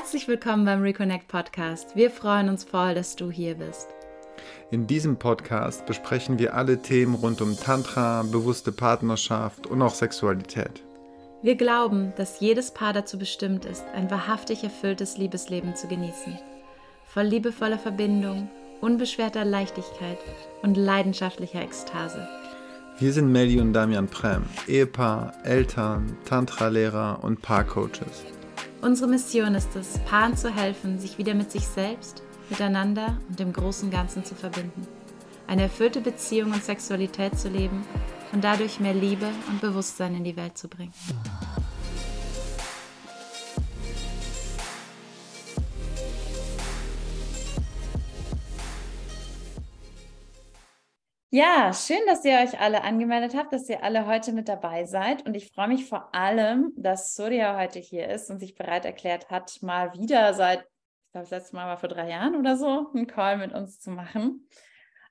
Herzlich willkommen beim Reconnect Podcast. Wir freuen uns voll, dass du hier bist. In diesem Podcast besprechen wir alle Themen rund um Tantra, bewusste Partnerschaft und auch Sexualität. Wir glauben, dass jedes Paar dazu bestimmt ist, ein wahrhaftig erfülltes Liebesleben zu genießen. Voll liebevoller Verbindung, unbeschwerter Leichtigkeit und leidenschaftlicher Ekstase. Wir sind Melly und Damian Prem, Ehepaar, Eltern, Tantra-Lehrer und Paarcoaches. Unsere Mission ist es, Paaren zu helfen, sich wieder mit sich selbst, miteinander und dem großen Ganzen zu verbinden. Eine erfüllte Beziehung und Sexualität zu leben und dadurch mehr Liebe und Bewusstsein in die Welt zu bringen. Ja, schön, dass ihr euch alle angemeldet habt, dass ihr alle heute mit dabei seid. Und ich freue mich vor allem, dass Surya heute hier ist und sich bereit erklärt hat, mal wieder seit, ich glaube, das letzte Mal war vor drei Jahren oder so, einen Call mit uns zu machen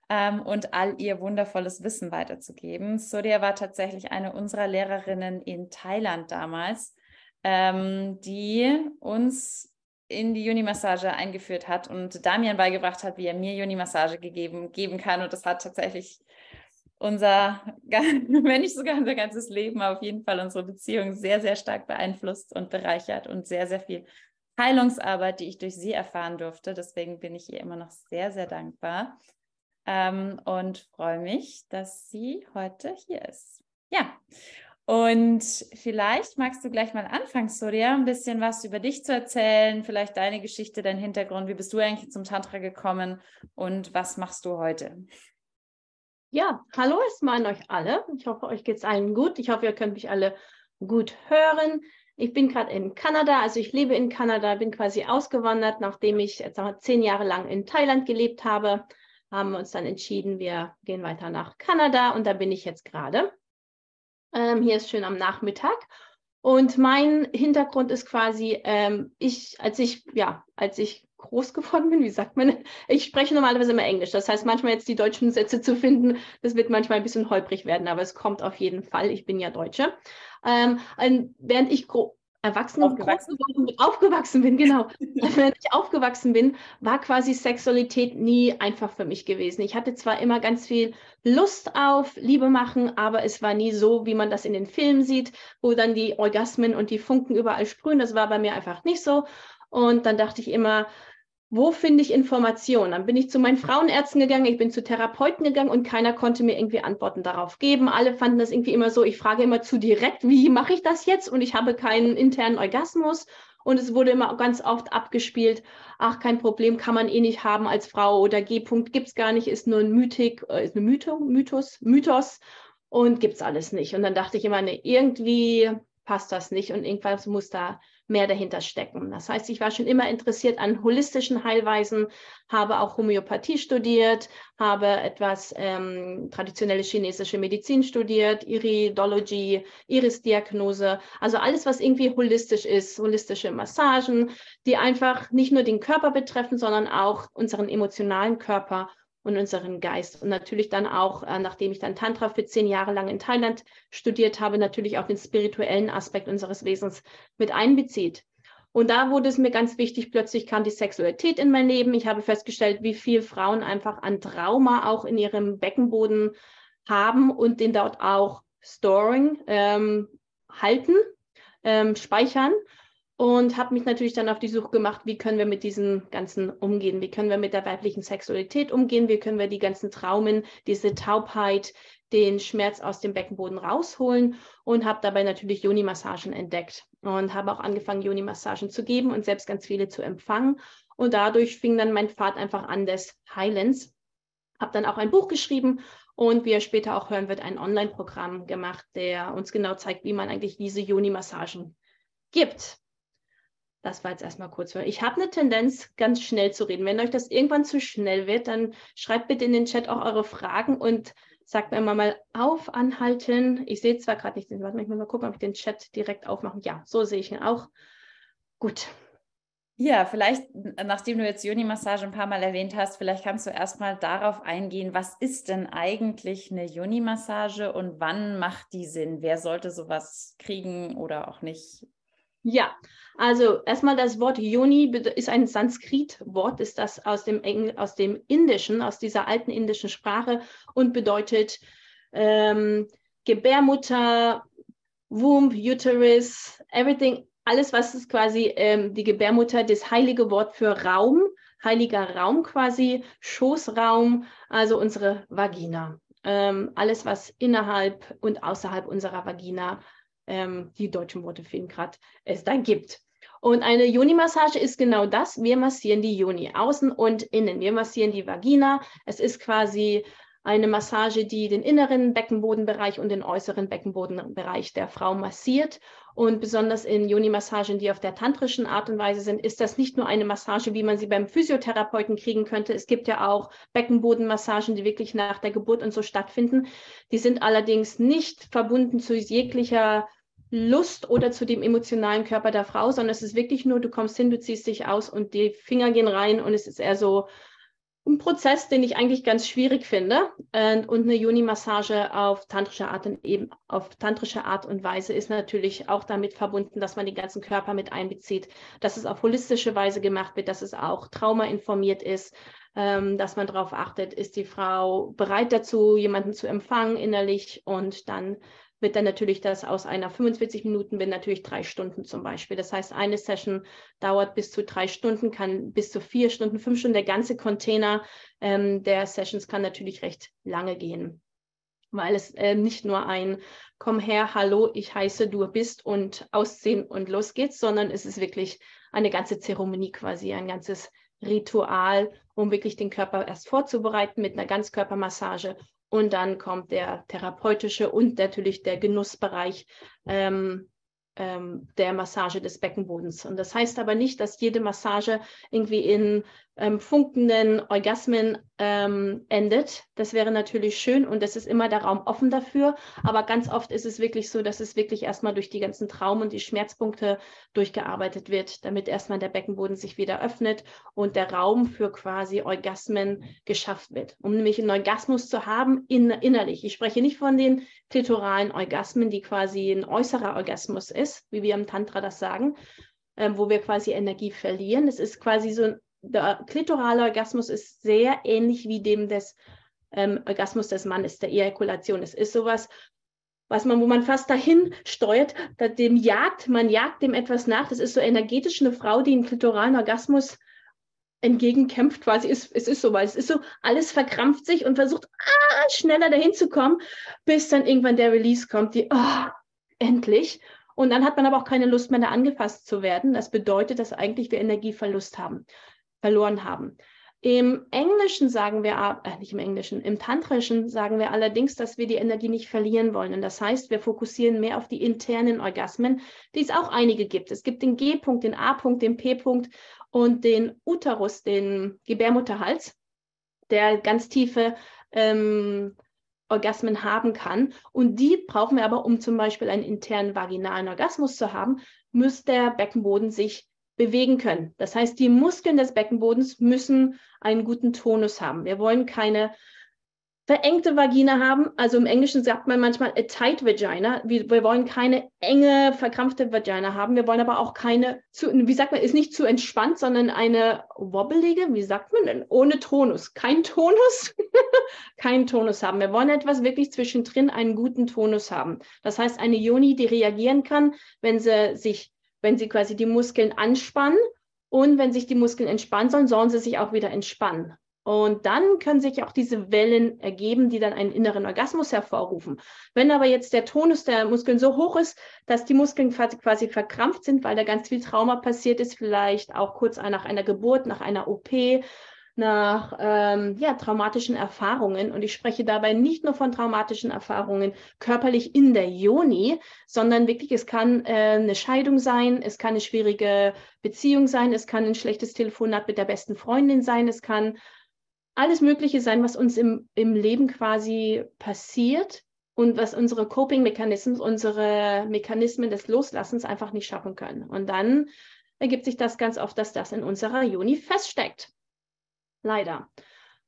ähm, und all ihr wundervolles Wissen weiterzugeben. Surya war tatsächlich eine unserer Lehrerinnen in Thailand damals, ähm, die uns in die Juni-Massage eingeführt hat und Damian beigebracht hat, wie er mir Juni-Massage gegeben geben kann. Und das hat tatsächlich unser, wenn nicht sogar unser ganzes Leben, auf jeden Fall unsere Beziehung sehr, sehr stark beeinflusst und bereichert und sehr, sehr viel Heilungsarbeit, die ich durch sie erfahren durfte. Deswegen bin ich ihr immer noch sehr, sehr dankbar ähm, und freue mich, dass sie heute hier ist. Ja, und vielleicht magst du gleich mal anfangen, Surya, ein bisschen was über dich zu erzählen, vielleicht deine Geschichte, dein Hintergrund. Wie bist du eigentlich zum Tantra gekommen und was machst du heute? Ja, hallo erstmal an euch alle. Ich hoffe, euch geht es allen gut. Ich hoffe, ihr könnt mich alle gut hören. Ich bin gerade in Kanada, also ich lebe in Kanada, bin quasi ausgewandert, nachdem ich jetzt noch zehn Jahre lang in Thailand gelebt habe. Haben wir uns dann entschieden, wir gehen weiter nach Kanada und da bin ich jetzt gerade. Ähm, hier ist schön am Nachmittag. Und mein Hintergrund ist quasi, ähm, ich, als ich, ja, als ich groß geworden bin, wie sagt man, ich spreche normalerweise immer Englisch. Das heißt, manchmal jetzt die deutschen Sätze zu finden, das wird manchmal ein bisschen holprig werden, aber es kommt auf jeden Fall. Ich bin ja Deutsche. Ähm, während ich erwachsen aufgewachsen, aufgewachsen bin, genau. Wenn ich aufgewachsen bin, war quasi Sexualität nie einfach für mich gewesen. Ich hatte zwar immer ganz viel Lust auf Liebe machen, aber es war nie so, wie man das in den Filmen sieht, wo dann die Orgasmen und die Funken überall sprühen. Das war bei mir einfach nicht so. Und dann dachte ich immer, wo finde ich Informationen? Dann bin ich zu meinen Frauenärzten gegangen, ich bin zu Therapeuten gegangen und keiner konnte mir irgendwie Antworten darauf geben. Alle fanden das irgendwie immer so, ich frage immer zu direkt, wie mache ich das jetzt? Und ich habe keinen internen Orgasmus. Und es wurde immer ganz oft abgespielt, ach, kein Problem, kann man eh nicht haben als Frau oder G-Punkt gibt es gar nicht, ist nur ein Mythik, äh, ist eine Mytho, Mythos, Mythos und gibt es alles nicht. Und dann dachte ich immer, nee, irgendwie passt das nicht und irgendwas muss da mehr dahinter stecken. Das heißt, ich war schon immer interessiert an holistischen Heilweisen, habe auch Homöopathie studiert, habe etwas ähm, traditionelle chinesische Medizin studiert, Iridology, Irisdiagnose, also alles, was irgendwie holistisch ist, holistische Massagen, die einfach nicht nur den Körper betreffen, sondern auch unseren emotionalen Körper und unseren Geist. Und natürlich dann auch, äh, nachdem ich dann Tantra für zehn Jahre lang in Thailand studiert habe, natürlich auch den spirituellen Aspekt unseres Wesens mit einbezieht. Und da wurde es mir ganz wichtig, plötzlich kam die Sexualität in mein Leben. Ich habe festgestellt, wie viel Frauen einfach an Trauma auch in ihrem Beckenboden haben und den dort auch storing, ähm, halten, ähm, speichern und habe mich natürlich dann auf die Suche gemacht, wie können wir mit diesen ganzen umgehen, wie können wir mit der weiblichen Sexualität umgehen, wie können wir die ganzen Traumen, diese Taubheit, den Schmerz aus dem Beckenboden rausholen und habe dabei natürlich Joni-Massagen entdeckt und habe auch angefangen, Joni-Massagen zu geben und selbst ganz viele zu empfangen. Und dadurch fing dann mein Pfad einfach an des Heilens. Habe dann auch ein Buch geschrieben und wie ihr später auch hören wird, ein Online-Programm gemacht, der uns genau zeigt, wie man eigentlich diese Joni-Massagen gibt. Das war jetzt erstmal kurz. Ich habe eine Tendenz, ganz schnell zu reden. Wenn euch das irgendwann zu schnell wird, dann schreibt bitte in den Chat auch eure Fragen und sagt mir mal auf, anhalten. Ich sehe zwar gerade nicht den, warte mal, ich muss mal gucken, ob ich den Chat direkt aufmache. Ja, so sehe ich ihn auch. Gut. Ja, vielleicht, nachdem du jetzt Juni-Massage ein paar Mal erwähnt hast, vielleicht kannst du erstmal darauf eingehen, was ist denn eigentlich eine Juni-Massage und wann macht die Sinn? Wer sollte sowas kriegen oder auch nicht? Ja, also erstmal das Wort Yoni ist ein Sanskrit-Wort, ist das aus dem, Engl aus dem Indischen, aus dieser alten indischen Sprache und bedeutet ähm, Gebärmutter, Womb, Uterus, everything, alles, was ist quasi ähm, die Gebärmutter, das heilige Wort für Raum, heiliger Raum quasi, Schoßraum, also unsere Vagina. Ähm, alles, was innerhalb und außerhalb unserer Vagina, ähm, die deutschen Worte fehlen gerade, es da gibt. Und eine Joni-Massage ist genau das. Wir massieren die Joni außen und innen. Wir massieren die Vagina. Es ist quasi eine Massage, die den inneren Beckenbodenbereich und den äußeren Beckenbodenbereich der Frau massiert. Und besonders in Joni-Massagen, die auf der tantrischen Art und Weise sind, ist das nicht nur eine Massage, wie man sie beim Physiotherapeuten kriegen könnte. Es gibt ja auch Beckenbodenmassagen, die wirklich nach der Geburt und so stattfinden. Die sind allerdings nicht verbunden zu jeglicher Lust oder zu dem emotionalen Körper der Frau, sondern es ist wirklich nur, du kommst hin, du ziehst dich aus und die Finger gehen rein und es ist eher so ein Prozess, den ich eigentlich ganz schwierig finde. Und, eine Juni-Massage auf tantrische Art und eben auf tantrische Art und Weise ist natürlich auch damit verbunden, dass man den ganzen Körper mit einbezieht, dass es auf holistische Weise gemacht wird, dass es auch traumainformiert ist, ähm, dass man darauf achtet, ist die Frau bereit dazu, jemanden zu empfangen innerlich und dann wird dann natürlich das aus einer 45 Minuten, wenn natürlich drei Stunden zum Beispiel. Das heißt, eine Session dauert bis zu drei Stunden, kann bis zu vier Stunden, fünf Stunden. Der ganze Container ähm, der Sessions kann natürlich recht lange gehen, weil es äh, nicht nur ein Komm her, hallo, ich heiße, du bist und ausziehen und los geht's, sondern es ist wirklich eine ganze Zeremonie quasi, ein ganzes Ritual, um wirklich den Körper erst vorzubereiten mit einer Ganzkörpermassage und dann kommt der therapeutische und natürlich der Genussbereich ähm, ähm, der Massage des Beckenbodens. Und das heißt aber nicht, dass jede Massage irgendwie in ähm, funkenden Orgasmen ähm, endet. Das wäre natürlich schön und es ist immer der Raum offen dafür. Aber ganz oft ist es wirklich so, dass es wirklich erstmal durch die ganzen Traum- und die Schmerzpunkte durchgearbeitet wird, damit erstmal der Beckenboden sich wieder öffnet und der Raum für quasi Orgasmen geschafft wird. Um nämlich einen Orgasmus zu haben in, innerlich. Ich spreche nicht von den klitoralen Orgasmen, die quasi ein äußerer Orgasmus ist, wie wir im Tantra das sagen, ähm, wo wir quasi Energie verlieren. Es ist quasi so ein der klitorale Orgasmus ist sehr ähnlich wie dem des ähm, Orgasmus des Mannes, der Ejakulation. Es ist sowas, was man, wo man fast dahin steuert, dem jagt, man jagt dem etwas nach. Das ist so energetisch eine Frau, die einen klitoralen Orgasmus entgegenkämpft, quasi ist, es ist so, weil es ist so, alles verkrampft sich und versucht, ah, schneller dahin zu kommen, bis dann irgendwann der Release kommt, die, oh, endlich. Und dann hat man aber auch keine Lust mehr, da angefasst zu werden. Das bedeutet, dass eigentlich wir Energieverlust haben verloren haben. Im Englischen sagen wir, äh, nicht im Englischen, im Tantrischen sagen wir allerdings, dass wir die Energie nicht verlieren wollen. Und das heißt, wir fokussieren mehr auf die internen Orgasmen, die es auch einige gibt. Es gibt den G-Punkt, den A-Punkt, den P-Punkt und den Uterus, den Gebärmutterhals, der ganz tiefe ähm, Orgasmen haben kann. Und die brauchen wir aber, um zum Beispiel einen internen vaginalen Orgasmus zu haben, muss der Beckenboden sich bewegen können. Das heißt, die Muskeln des Beckenbodens müssen einen guten Tonus haben. Wir wollen keine verengte Vagina haben. Also im Englischen sagt man manchmal a tight vagina. Wir, wir, wollen keine enge, verkrampfte Vagina haben. Wir wollen aber auch keine, zu, wie sagt man, ist nicht zu entspannt, sondern eine wobbelige, wie sagt man denn, ohne Tonus. Kein Tonus, kein Tonus haben. Wir wollen etwas wirklich zwischendrin, einen guten Tonus haben. Das heißt, eine Joni, die reagieren kann, wenn sie sich wenn sie quasi die Muskeln anspannen und wenn sich die Muskeln entspannen sollen, sollen sie sich auch wieder entspannen. Und dann können sich auch diese Wellen ergeben, die dann einen inneren Orgasmus hervorrufen. Wenn aber jetzt der Tonus der Muskeln so hoch ist, dass die Muskeln quasi verkrampft sind, weil da ganz viel Trauma passiert ist, vielleicht auch kurz nach einer Geburt, nach einer OP, nach ähm, ja, traumatischen Erfahrungen. Und ich spreche dabei nicht nur von traumatischen Erfahrungen körperlich in der Joni, sondern wirklich, es kann äh, eine Scheidung sein, es kann eine schwierige Beziehung sein, es kann ein schlechtes Telefonat mit der besten Freundin sein, es kann alles Mögliche sein, was uns im, im Leben quasi passiert und was unsere Coping-Mechanismen, unsere Mechanismen des Loslassens einfach nicht schaffen können. Und dann ergibt sich das ganz oft, dass das in unserer Juni feststeckt. Leider.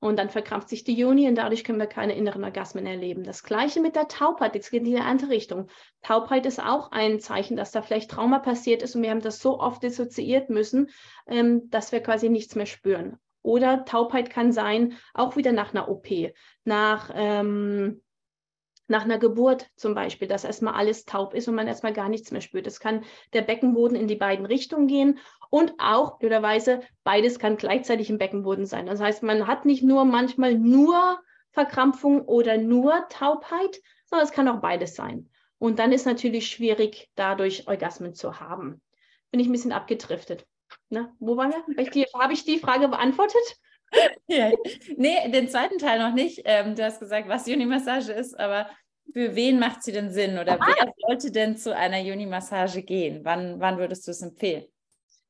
Und dann verkrampft sich die Juni und dadurch können wir keine inneren Orgasmen erleben. Das gleiche mit der Taubheit. Jetzt geht in die andere Richtung. Taubheit ist auch ein Zeichen, dass da vielleicht Trauma passiert ist und wir haben das so oft dissoziiert müssen, ähm, dass wir quasi nichts mehr spüren. Oder Taubheit kann sein, auch wieder nach einer OP, nach ähm, nach einer Geburt zum Beispiel, dass erstmal alles taub ist und man erstmal gar nichts mehr spürt. Es kann der Beckenboden in die beiden Richtungen gehen und auch, blöderweise, beides kann gleichzeitig im Beckenboden sein. Das heißt, man hat nicht nur manchmal nur Verkrampfung oder nur Taubheit, sondern es kann auch beides sein. Und dann ist natürlich schwierig, dadurch Orgasmen zu haben. Bin ich ein bisschen abgedriftet. Na, wo waren wir? Habe ich die Frage beantwortet? ja. Nee, den zweiten Teil noch nicht. Ähm, du hast gesagt, was Juni-Massage ist, aber für wen macht sie denn Sinn oder ah. wer sollte denn zu einer Juni-Massage gehen? Wann, wann würdest du es empfehlen?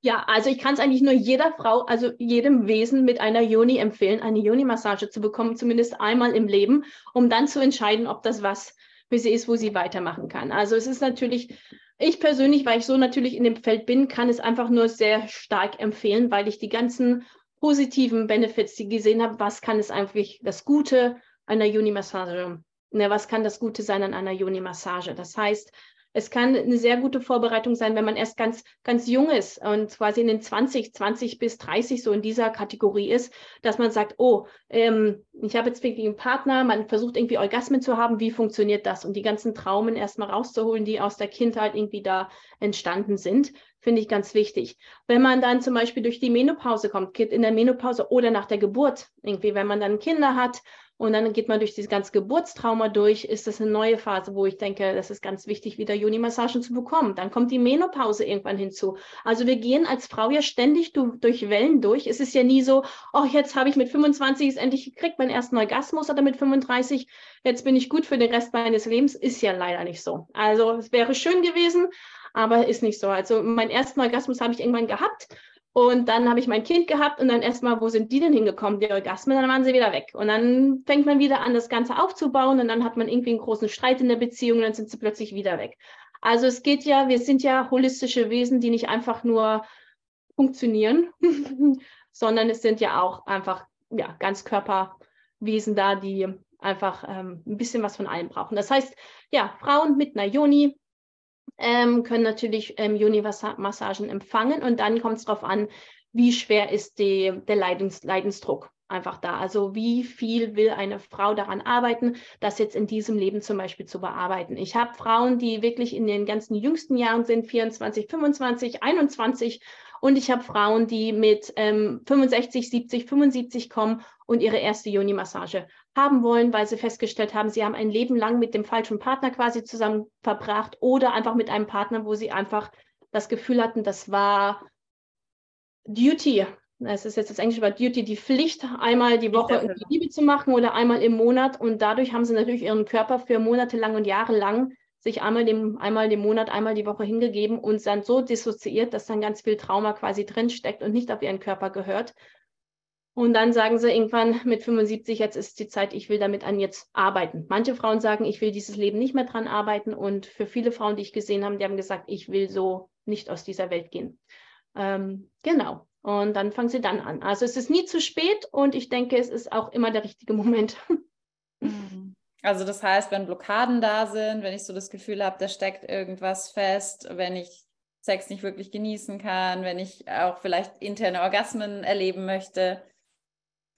Ja, also ich kann es eigentlich nur jeder Frau, also jedem Wesen mit einer Joni empfehlen, eine Joni-Massage zu bekommen, zumindest einmal im Leben, um dann zu entscheiden, ob das was für sie ist, wo sie weitermachen kann. Also es ist natürlich, ich persönlich, weil ich so natürlich in dem Feld bin, kann es einfach nur sehr stark empfehlen, weil ich die ganzen positiven Benefits, die gesehen habe, was kann es eigentlich das Gute einer Juni-Massage, ne, was kann das Gute sein an einer Juni-Massage. Das heißt, es kann eine sehr gute Vorbereitung sein, wenn man erst ganz, ganz jung ist und quasi in den 20, 20 bis 30 so in dieser Kategorie ist, dass man sagt, oh, ähm, ich habe jetzt wirklich einen Partner, man versucht irgendwie Orgasmen zu haben, wie funktioniert das? Und die ganzen Traumen erstmal rauszuholen, die aus der Kindheit irgendwie da entstanden sind, finde ich ganz wichtig. Wenn man dann zum Beispiel durch die Menopause kommt, in der Menopause oder nach der Geburt, irgendwie, wenn man dann Kinder hat und dann geht man durch dieses ganze Geburtstrauma durch, ist das eine neue Phase, wo ich denke, das ist ganz wichtig, wieder Juni-Massagen zu bekommen. Dann kommt die Menopause irgendwann hinzu. Also wir gehen als Frau ja ständig durch Wellen durch. Es ist ja nie so, oh, jetzt habe ich mit 25 endlich gekriegt meinen ersten Orgasmus oder mit 35, jetzt bin ich gut für den Rest meines Lebens. Ist ja leider nicht so. Also es wäre schön gewesen, aber ist nicht so. Also meinen ersten Orgasmus habe ich irgendwann gehabt und dann habe ich mein Kind gehabt und dann erstmal, wo sind die denn hingekommen, die Orgasmen? Dann waren sie wieder weg. Und dann fängt man wieder an, das Ganze aufzubauen und dann hat man irgendwie einen großen Streit in der Beziehung und dann sind sie plötzlich wieder weg. Also es geht ja, wir sind ja holistische Wesen, die nicht einfach nur funktionieren, sondern es sind ja auch einfach ja, Ganzkörperwesen da, die einfach ähm, ein bisschen was von allem brauchen. Das heißt, ja, Frauen mit einer Joni, ähm, können natürlich ähm, Juni-Massagen empfangen und dann kommt es darauf an, wie schwer ist die, der Leidens, Leidensdruck einfach da. Also wie viel will eine Frau daran arbeiten, das jetzt in diesem Leben zum Beispiel zu bearbeiten. Ich habe Frauen, die wirklich in den ganzen jüngsten Jahren sind, 24, 25, 21 und ich habe Frauen, die mit ähm, 65, 70, 75 kommen und ihre erste Joni-Massage haben wollen, weil sie festgestellt haben, sie haben ein Leben lang mit dem falschen Partner quasi zusammen verbracht oder einfach mit einem Partner, wo sie einfach das Gefühl hatten, das war Duty. Das ist jetzt das englische Wort Duty, die Pflicht, einmal die Woche die Liebe zu machen oder einmal im Monat. Und dadurch haben sie natürlich ihren Körper für monatelang und jahrelang sich einmal dem, einmal im Monat, einmal die Woche hingegeben und dann so dissoziiert, dass dann ganz viel Trauma quasi drinsteckt und nicht auf ihren Körper gehört. Und dann sagen sie irgendwann mit 75, jetzt ist die Zeit, ich will damit an jetzt arbeiten. Manche Frauen sagen, ich will dieses Leben nicht mehr dran arbeiten. Und für viele Frauen, die ich gesehen habe, die haben gesagt, ich will so nicht aus dieser Welt gehen. Ähm, genau. Und dann fangen sie dann an. Also es ist nie zu spät und ich denke, es ist auch immer der richtige Moment. Mhm. Also das heißt, wenn Blockaden da sind, wenn ich so das Gefühl habe, da steckt irgendwas fest, wenn ich Sex nicht wirklich genießen kann, wenn ich auch vielleicht interne Orgasmen erleben möchte.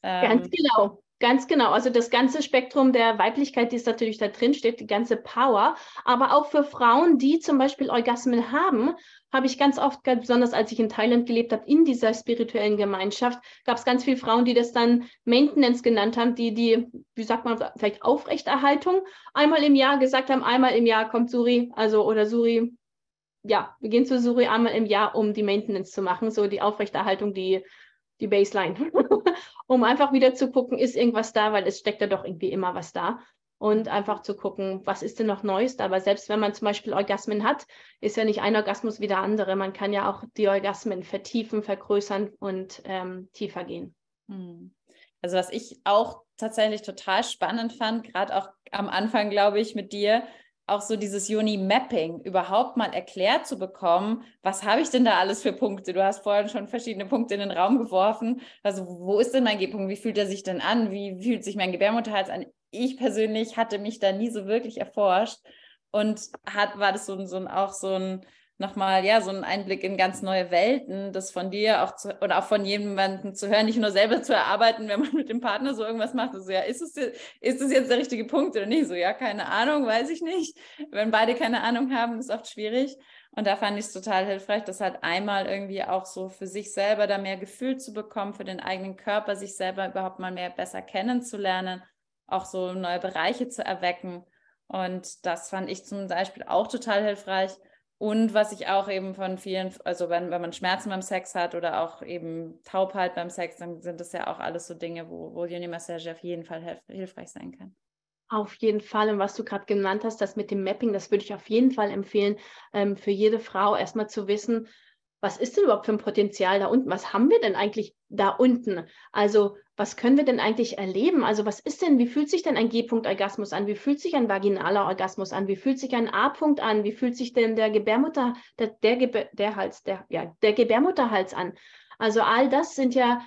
Ähm, ganz genau, ganz genau. Also das ganze Spektrum der Weiblichkeit, die ist natürlich da drin steht, die ganze Power. Aber auch für Frauen, die zum Beispiel Orgasmen haben, habe ich ganz oft, besonders als ich in Thailand gelebt habe, in dieser spirituellen Gemeinschaft, gab es ganz viele Frauen, die das dann Maintenance genannt haben, die die, wie sagt man, vielleicht Aufrechterhaltung einmal im Jahr gesagt haben, einmal im Jahr kommt Suri, also oder Suri, ja, wir gehen zu Suri einmal im Jahr, um die Maintenance zu machen, so die Aufrechterhaltung, die, die Baseline, um einfach wieder zu gucken, ist irgendwas da, weil es steckt ja doch irgendwie immer was da und einfach zu gucken, was ist denn noch Neues da. Aber selbst wenn man zum Beispiel Orgasmen hat, ist ja nicht ein Orgasmus wie der andere. Man kann ja auch die Orgasmen vertiefen, vergrößern und ähm, tiefer gehen. Hm. Also was ich auch tatsächlich total spannend fand, gerade auch am Anfang, glaube ich, mit dir, auch so dieses Juni-Mapping überhaupt mal erklärt zu bekommen, was habe ich denn da alles für Punkte? Du hast vorhin schon verschiedene Punkte in den Raum geworfen. Also wo ist denn mein G-Punkt? Wie fühlt er sich denn an? Wie fühlt sich mein Gebärmutterhals an? Ich persönlich hatte mich da nie so wirklich erforscht und hat, war das so, so auch so ein nochmal, ja, so ein Einblick in ganz neue Welten, das von dir auch zu, oder auch von jemandem zu hören, nicht nur selber zu erarbeiten, wenn man mit dem Partner so irgendwas macht. Also, ja, ist es, ist es jetzt der richtige Punkt oder nicht? So, ja, keine Ahnung, weiß ich nicht. Wenn beide keine Ahnung haben, ist oft schwierig. Und da fand ich es total hilfreich, das halt einmal irgendwie auch so für sich selber da mehr Gefühl zu bekommen, für den eigenen Körper, sich selber überhaupt mal mehr besser kennenzulernen, auch so neue Bereiche zu erwecken. Und das fand ich zum Beispiel auch total hilfreich. Und was ich auch eben von vielen, also wenn, wenn man Schmerzen beim Sex hat oder auch eben Taubheit beim Sex, dann sind das ja auch alles so Dinge, wo, wo Uni-Massage auf jeden Fall hilf, hilfreich sein kann. Auf jeden Fall. Und was du gerade genannt hast, das mit dem Mapping, das würde ich auf jeden Fall empfehlen, ähm, für jede Frau erstmal zu wissen, was ist denn überhaupt für ein Potenzial da unten? Was haben wir denn eigentlich da unten? Also was können wir denn eigentlich erleben? Also was ist denn, wie fühlt sich denn ein G-Punkt-Orgasmus an? Wie fühlt sich ein vaginaler Orgasmus an? Wie fühlt sich ein A-Punkt an? Wie fühlt sich denn der Gebärmutter, der, der, der Hals, der, ja, der Gebärmutterhals an? Also all das sind ja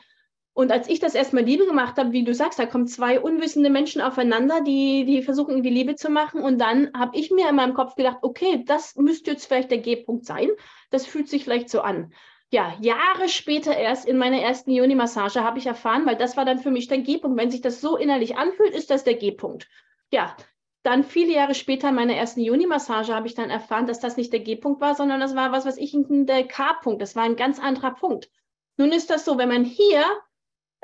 und als ich das erstmal Liebe gemacht habe, wie du sagst, da kommen zwei unwissende Menschen aufeinander, die, die versuchen irgendwie Liebe zu machen. Und dann habe ich mir in meinem Kopf gedacht, okay, das müsste jetzt vielleicht der G-Punkt sein. Das fühlt sich vielleicht so an. Ja, Jahre später erst in meiner ersten Joni-Massage habe ich erfahren, weil das war dann für mich der G-Punkt. Wenn sich das so innerlich anfühlt, ist das der G-Punkt. Ja, dann viele Jahre später in meiner ersten Juni-Massage habe ich dann erfahren, dass das nicht der G-Punkt war, sondern das war was, was ich der K-Punkt. Das war ein ganz anderer Punkt. Nun ist das so, wenn man hier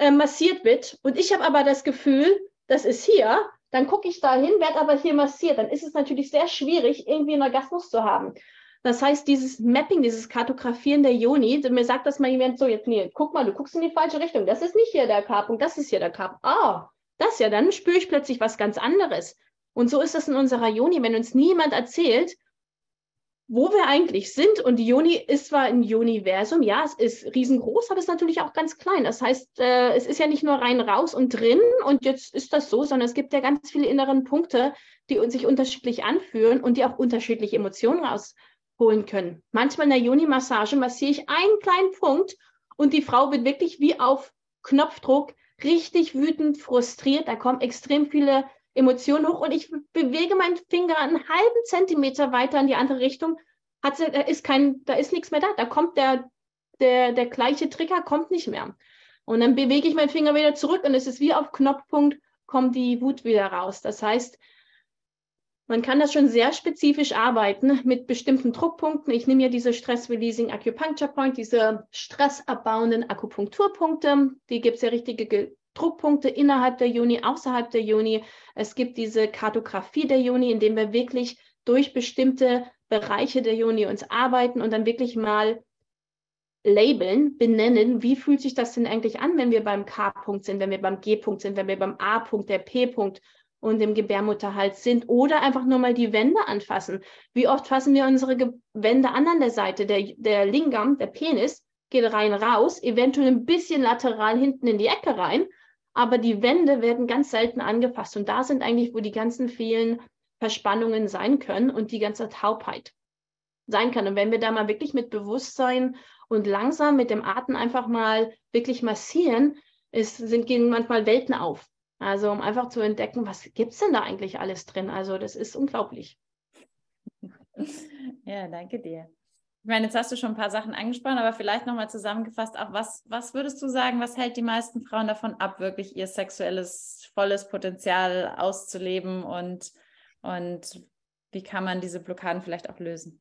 äh, massiert wird und ich habe aber das Gefühl, das ist hier, dann gucke ich da hin, werde aber hier massiert. Dann ist es natürlich sehr schwierig, irgendwie einen Orgasmus zu haben. Das heißt, dieses Mapping, dieses Kartografieren der Joni, mir sagt das mal jemand so, jetzt, nee, guck mal, du guckst in die falsche Richtung. Das ist nicht hier der K-Punkt, das ist hier der K-Punkt. Ah, das ja, dann spüre ich plötzlich was ganz anderes. Und so ist das in unserer Joni. Wenn uns niemand erzählt, wo wir eigentlich sind. Und die Joni ist zwar ein Universum, ja, es ist riesengroß, aber es ist natürlich auch ganz klein. Das heißt, äh, es ist ja nicht nur rein raus und drin und jetzt ist das so, sondern es gibt ja ganz viele inneren Punkte, die sich unterschiedlich anfühlen und die auch unterschiedliche Emotionen rausholen können. Manchmal in der Juni-Massage massiere ich einen kleinen Punkt und die Frau wird wirklich wie auf Knopfdruck richtig wütend, frustriert. Da kommen extrem viele Emotionen hoch und ich bewege meinen Finger einen halben Zentimeter weiter in die andere Richtung, hat sie, da ist kein, da ist nichts mehr da. Da kommt der, der, der gleiche Trigger kommt nicht mehr. Und dann bewege ich meinen Finger wieder zurück und es ist wie auf Knopfpunkt, kommt die Wut wieder raus. Das heißt, man kann das schon sehr spezifisch arbeiten mit bestimmten Druckpunkten. Ich nehme ja diese Stress-Releasing Acupuncture Point, diese stressabbauenden Akupunkturpunkte. Die gibt es ja richtige Druckpunkte innerhalb der Juni, außerhalb der Juni. Es gibt diese Kartografie der Juni, in dem wir wirklich durch bestimmte Bereiche der Juni uns arbeiten und dann wirklich mal labeln, benennen, wie fühlt sich das denn eigentlich an, wenn wir beim K-Punkt sind, wenn wir beim G-Punkt sind, wenn wir beim A-Punkt, der P-Punkt und im Gebärmutterhals sind oder einfach nur mal die Wände anfassen. Wie oft fassen wir unsere Ge Wände an an der Seite? Der, der Lingam, der Penis, geht rein raus, eventuell ein bisschen lateral hinten in die Ecke rein aber die Wände werden ganz selten angefasst. Und da sind eigentlich, wo die ganzen vielen Verspannungen sein können und die ganze Taubheit sein kann. Und wenn wir da mal wirklich mit Bewusstsein und langsam mit dem Atem einfach mal wirklich massieren, es sind, gehen manchmal Welten auf. Also um einfach zu entdecken, was gibt es denn da eigentlich alles drin? Also das ist unglaublich. Ja, danke dir. Ich meine, jetzt hast du schon ein paar Sachen angesprochen, aber vielleicht nochmal zusammengefasst, auch was, was würdest du sagen, was hält die meisten Frauen davon ab, wirklich ihr sexuelles, volles Potenzial auszuleben und, und wie kann man diese Blockaden vielleicht auch lösen?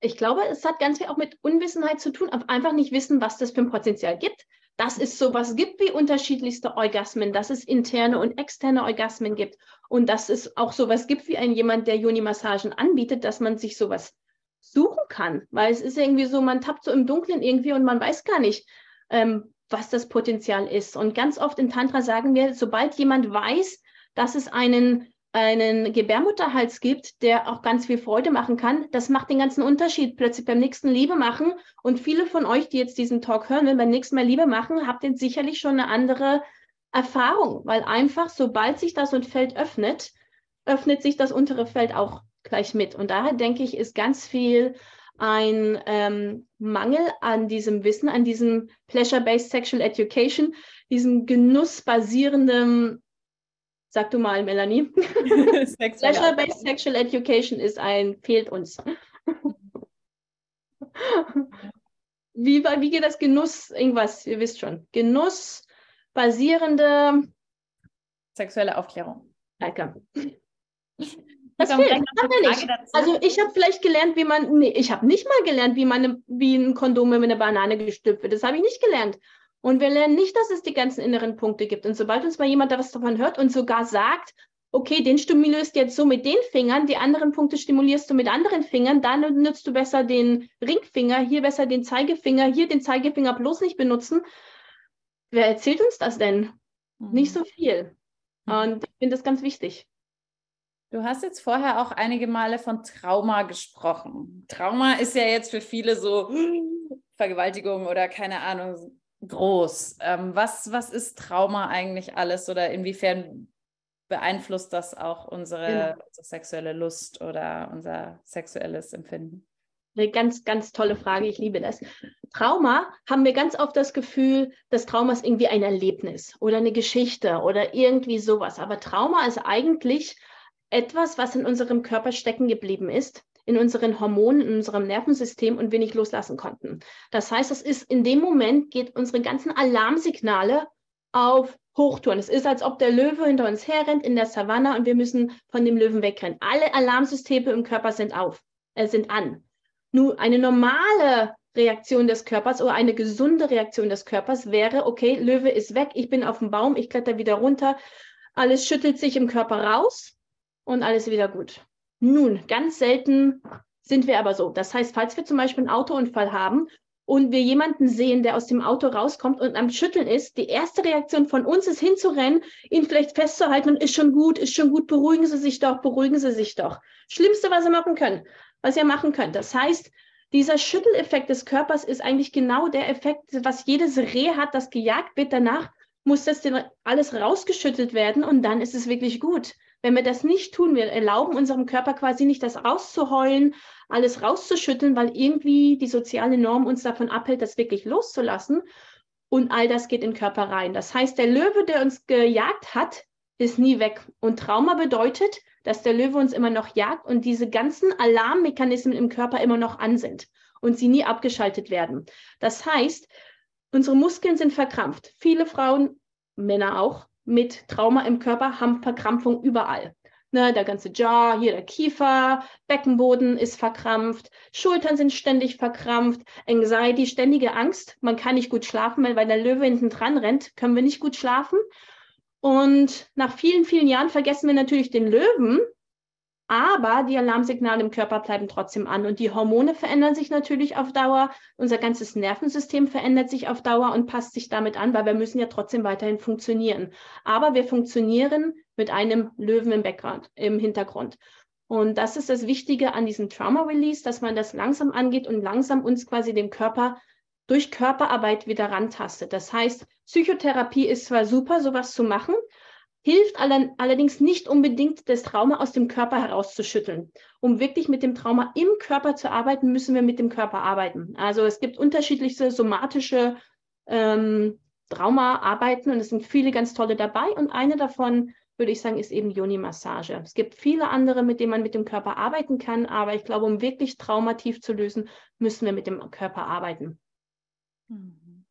Ich glaube, es hat ganz viel auch mit Unwissenheit zu tun, einfach nicht wissen, was das für ein Potenzial gibt. Dass es sowas gibt wie unterschiedlichste Orgasmen, dass es interne und externe Orgasmen gibt und dass es auch sowas gibt wie ein jemand, der Juni-Massagen anbietet, dass man sich sowas suchen kann, weil es ist irgendwie so, man tappt so im Dunkeln irgendwie und man weiß gar nicht, ähm, was das Potenzial ist. Und ganz oft in Tantra sagen wir, sobald jemand weiß, dass es einen einen Gebärmutterhals gibt, der auch ganz viel Freude machen kann, das macht den ganzen Unterschied. Plötzlich beim nächsten Liebe machen und viele von euch, die jetzt diesen Talk hören, wenn beim nächsten Mal Liebe machen, habt ihr sicherlich schon eine andere Erfahrung, weil einfach, sobald sich das und Feld öffnet, öffnet sich das untere Feld auch gleich mit. Und daher denke ich, ist ganz viel ein ähm, Mangel an diesem Wissen, an diesem Pleasure-Based Sexual Education, diesem genussbasierenden, sag du mal, Melanie. Pleasure-Based Sexual Education ist ein, fehlt uns. wie, wie geht das Genuss, irgendwas, ihr wisst schon, genussbasierende sexuelle Aufklärung. Danke. Das fehlt. Nicht. Also ich habe vielleicht gelernt, wie man, nee, ich habe nicht mal gelernt, wie man wie ein Kondom mit einer Banane gestülpt wird. Das habe ich nicht gelernt. Und wir lernen nicht, dass es die ganzen inneren Punkte gibt. Und sobald uns mal jemand da was davon hört und sogar sagt, okay, den stimulierst du jetzt so mit den Fingern, die anderen Punkte stimulierst du mit anderen Fingern, dann nutzt du besser den Ringfinger, hier besser den Zeigefinger, hier den Zeigefinger bloß nicht benutzen. Wer erzählt uns das denn? Mhm. Nicht so viel. Mhm. Und ich finde das ganz wichtig. Du hast jetzt vorher auch einige Male von Trauma gesprochen. Trauma ist ja jetzt für viele so Vergewaltigung oder keine Ahnung groß. Ähm, was, was ist Trauma eigentlich alles oder inwiefern beeinflusst das auch unsere, genau. unsere sexuelle Lust oder unser sexuelles Empfinden? Eine ganz, ganz tolle Frage. Ich liebe das. Trauma haben wir ganz oft das Gefühl, dass Trauma ist irgendwie ein Erlebnis oder eine Geschichte oder irgendwie sowas. Aber Trauma ist eigentlich etwas, was in unserem Körper stecken geblieben ist, in unseren Hormonen, in unserem Nervensystem und wir nicht loslassen konnten. Das heißt, es ist in dem Moment geht unsere ganzen Alarmsignale auf Hochtouren. Es ist, als ob der Löwe hinter uns herrennt in der Savanne und wir müssen von dem Löwen wegrennen. Alle Alarmsysteme im Körper sind auf, äh, sind an. Nur eine normale Reaktion des Körpers oder eine gesunde Reaktion des Körpers wäre, okay, Löwe ist weg, ich bin auf dem Baum, ich kletter wieder runter, alles schüttelt sich im Körper raus und alles wieder gut. Nun, ganz selten sind wir aber so. Das heißt, falls wir zum Beispiel einen Autounfall haben und wir jemanden sehen, der aus dem Auto rauskommt und am Schütteln ist, die erste Reaktion von uns ist hinzurennen, ihn vielleicht festzuhalten und ist schon gut, ist schon gut, beruhigen Sie sich doch, beruhigen Sie sich doch. Schlimmste, was Sie machen können, was ihr machen könnt. Das heißt, dieser Schütteleffekt des Körpers ist eigentlich genau der Effekt, was jedes Reh hat, das gejagt wird. Danach muss das alles rausgeschüttelt werden und dann ist es wirklich gut. Wenn wir das nicht tun, wir erlauben unserem Körper quasi nicht das rauszuheulen, alles rauszuschütteln, weil irgendwie die soziale Norm uns davon abhält, das wirklich loszulassen. Und all das geht in den Körper rein. Das heißt, der Löwe, der uns gejagt hat, ist nie weg. Und Trauma bedeutet, dass der Löwe uns immer noch jagt und diese ganzen Alarmmechanismen im Körper immer noch an sind und sie nie abgeschaltet werden. Das heißt, unsere Muskeln sind verkrampft. Viele Frauen, Männer auch, mit Trauma im Körper haben Verkrampfung überall. Ne, der ganze Jaw, hier der Kiefer, Beckenboden ist verkrampft, Schultern sind ständig verkrampft, Anxiety, ständige Angst. Man kann nicht gut schlafen, weil, weil der Löwe hinten dran rennt, können wir nicht gut schlafen. Und nach vielen, vielen Jahren vergessen wir natürlich den Löwen, aber die Alarmsignale im Körper bleiben trotzdem an und die Hormone verändern sich natürlich auf Dauer. Unser ganzes Nervensystem verändert sich auf Dauer und passt sich damit an, weil wir müssen ja trotzdem weiterhin funktionieren. Aber wir funktionieren mit einem Löwen im Background, im Hintergrund. Und das ist das Wichtige an diesem Trauma Release, dass man das langsam angeht und langsam uns quasi dem Körper durch Körperarbeit wieder rantastet. Das heißt, Psychotherapie ist zwar super, sowas zu machen, hilft allerdings nicht unbedingt, das Trauma aus dem Körper herauszuschütteln. Um wirklich mit dem Trauma im Körper zu arbeiten, müssen wir mit dem Körper arbeiten. Also es gibt unterschiedlichste somatische ähm, Trauma-Arbeiten und es sind viele ganz tolle dabei. Und eine davon, würde ich sagen, ist eben Yoni-Massage. Es gibt viele andere, mit denen man mit dem Körper arbeiten kann, aber ich glaube, um wirklich traumativ zu lösen, müssen wir mit dem Körper arbeiten. Mhm.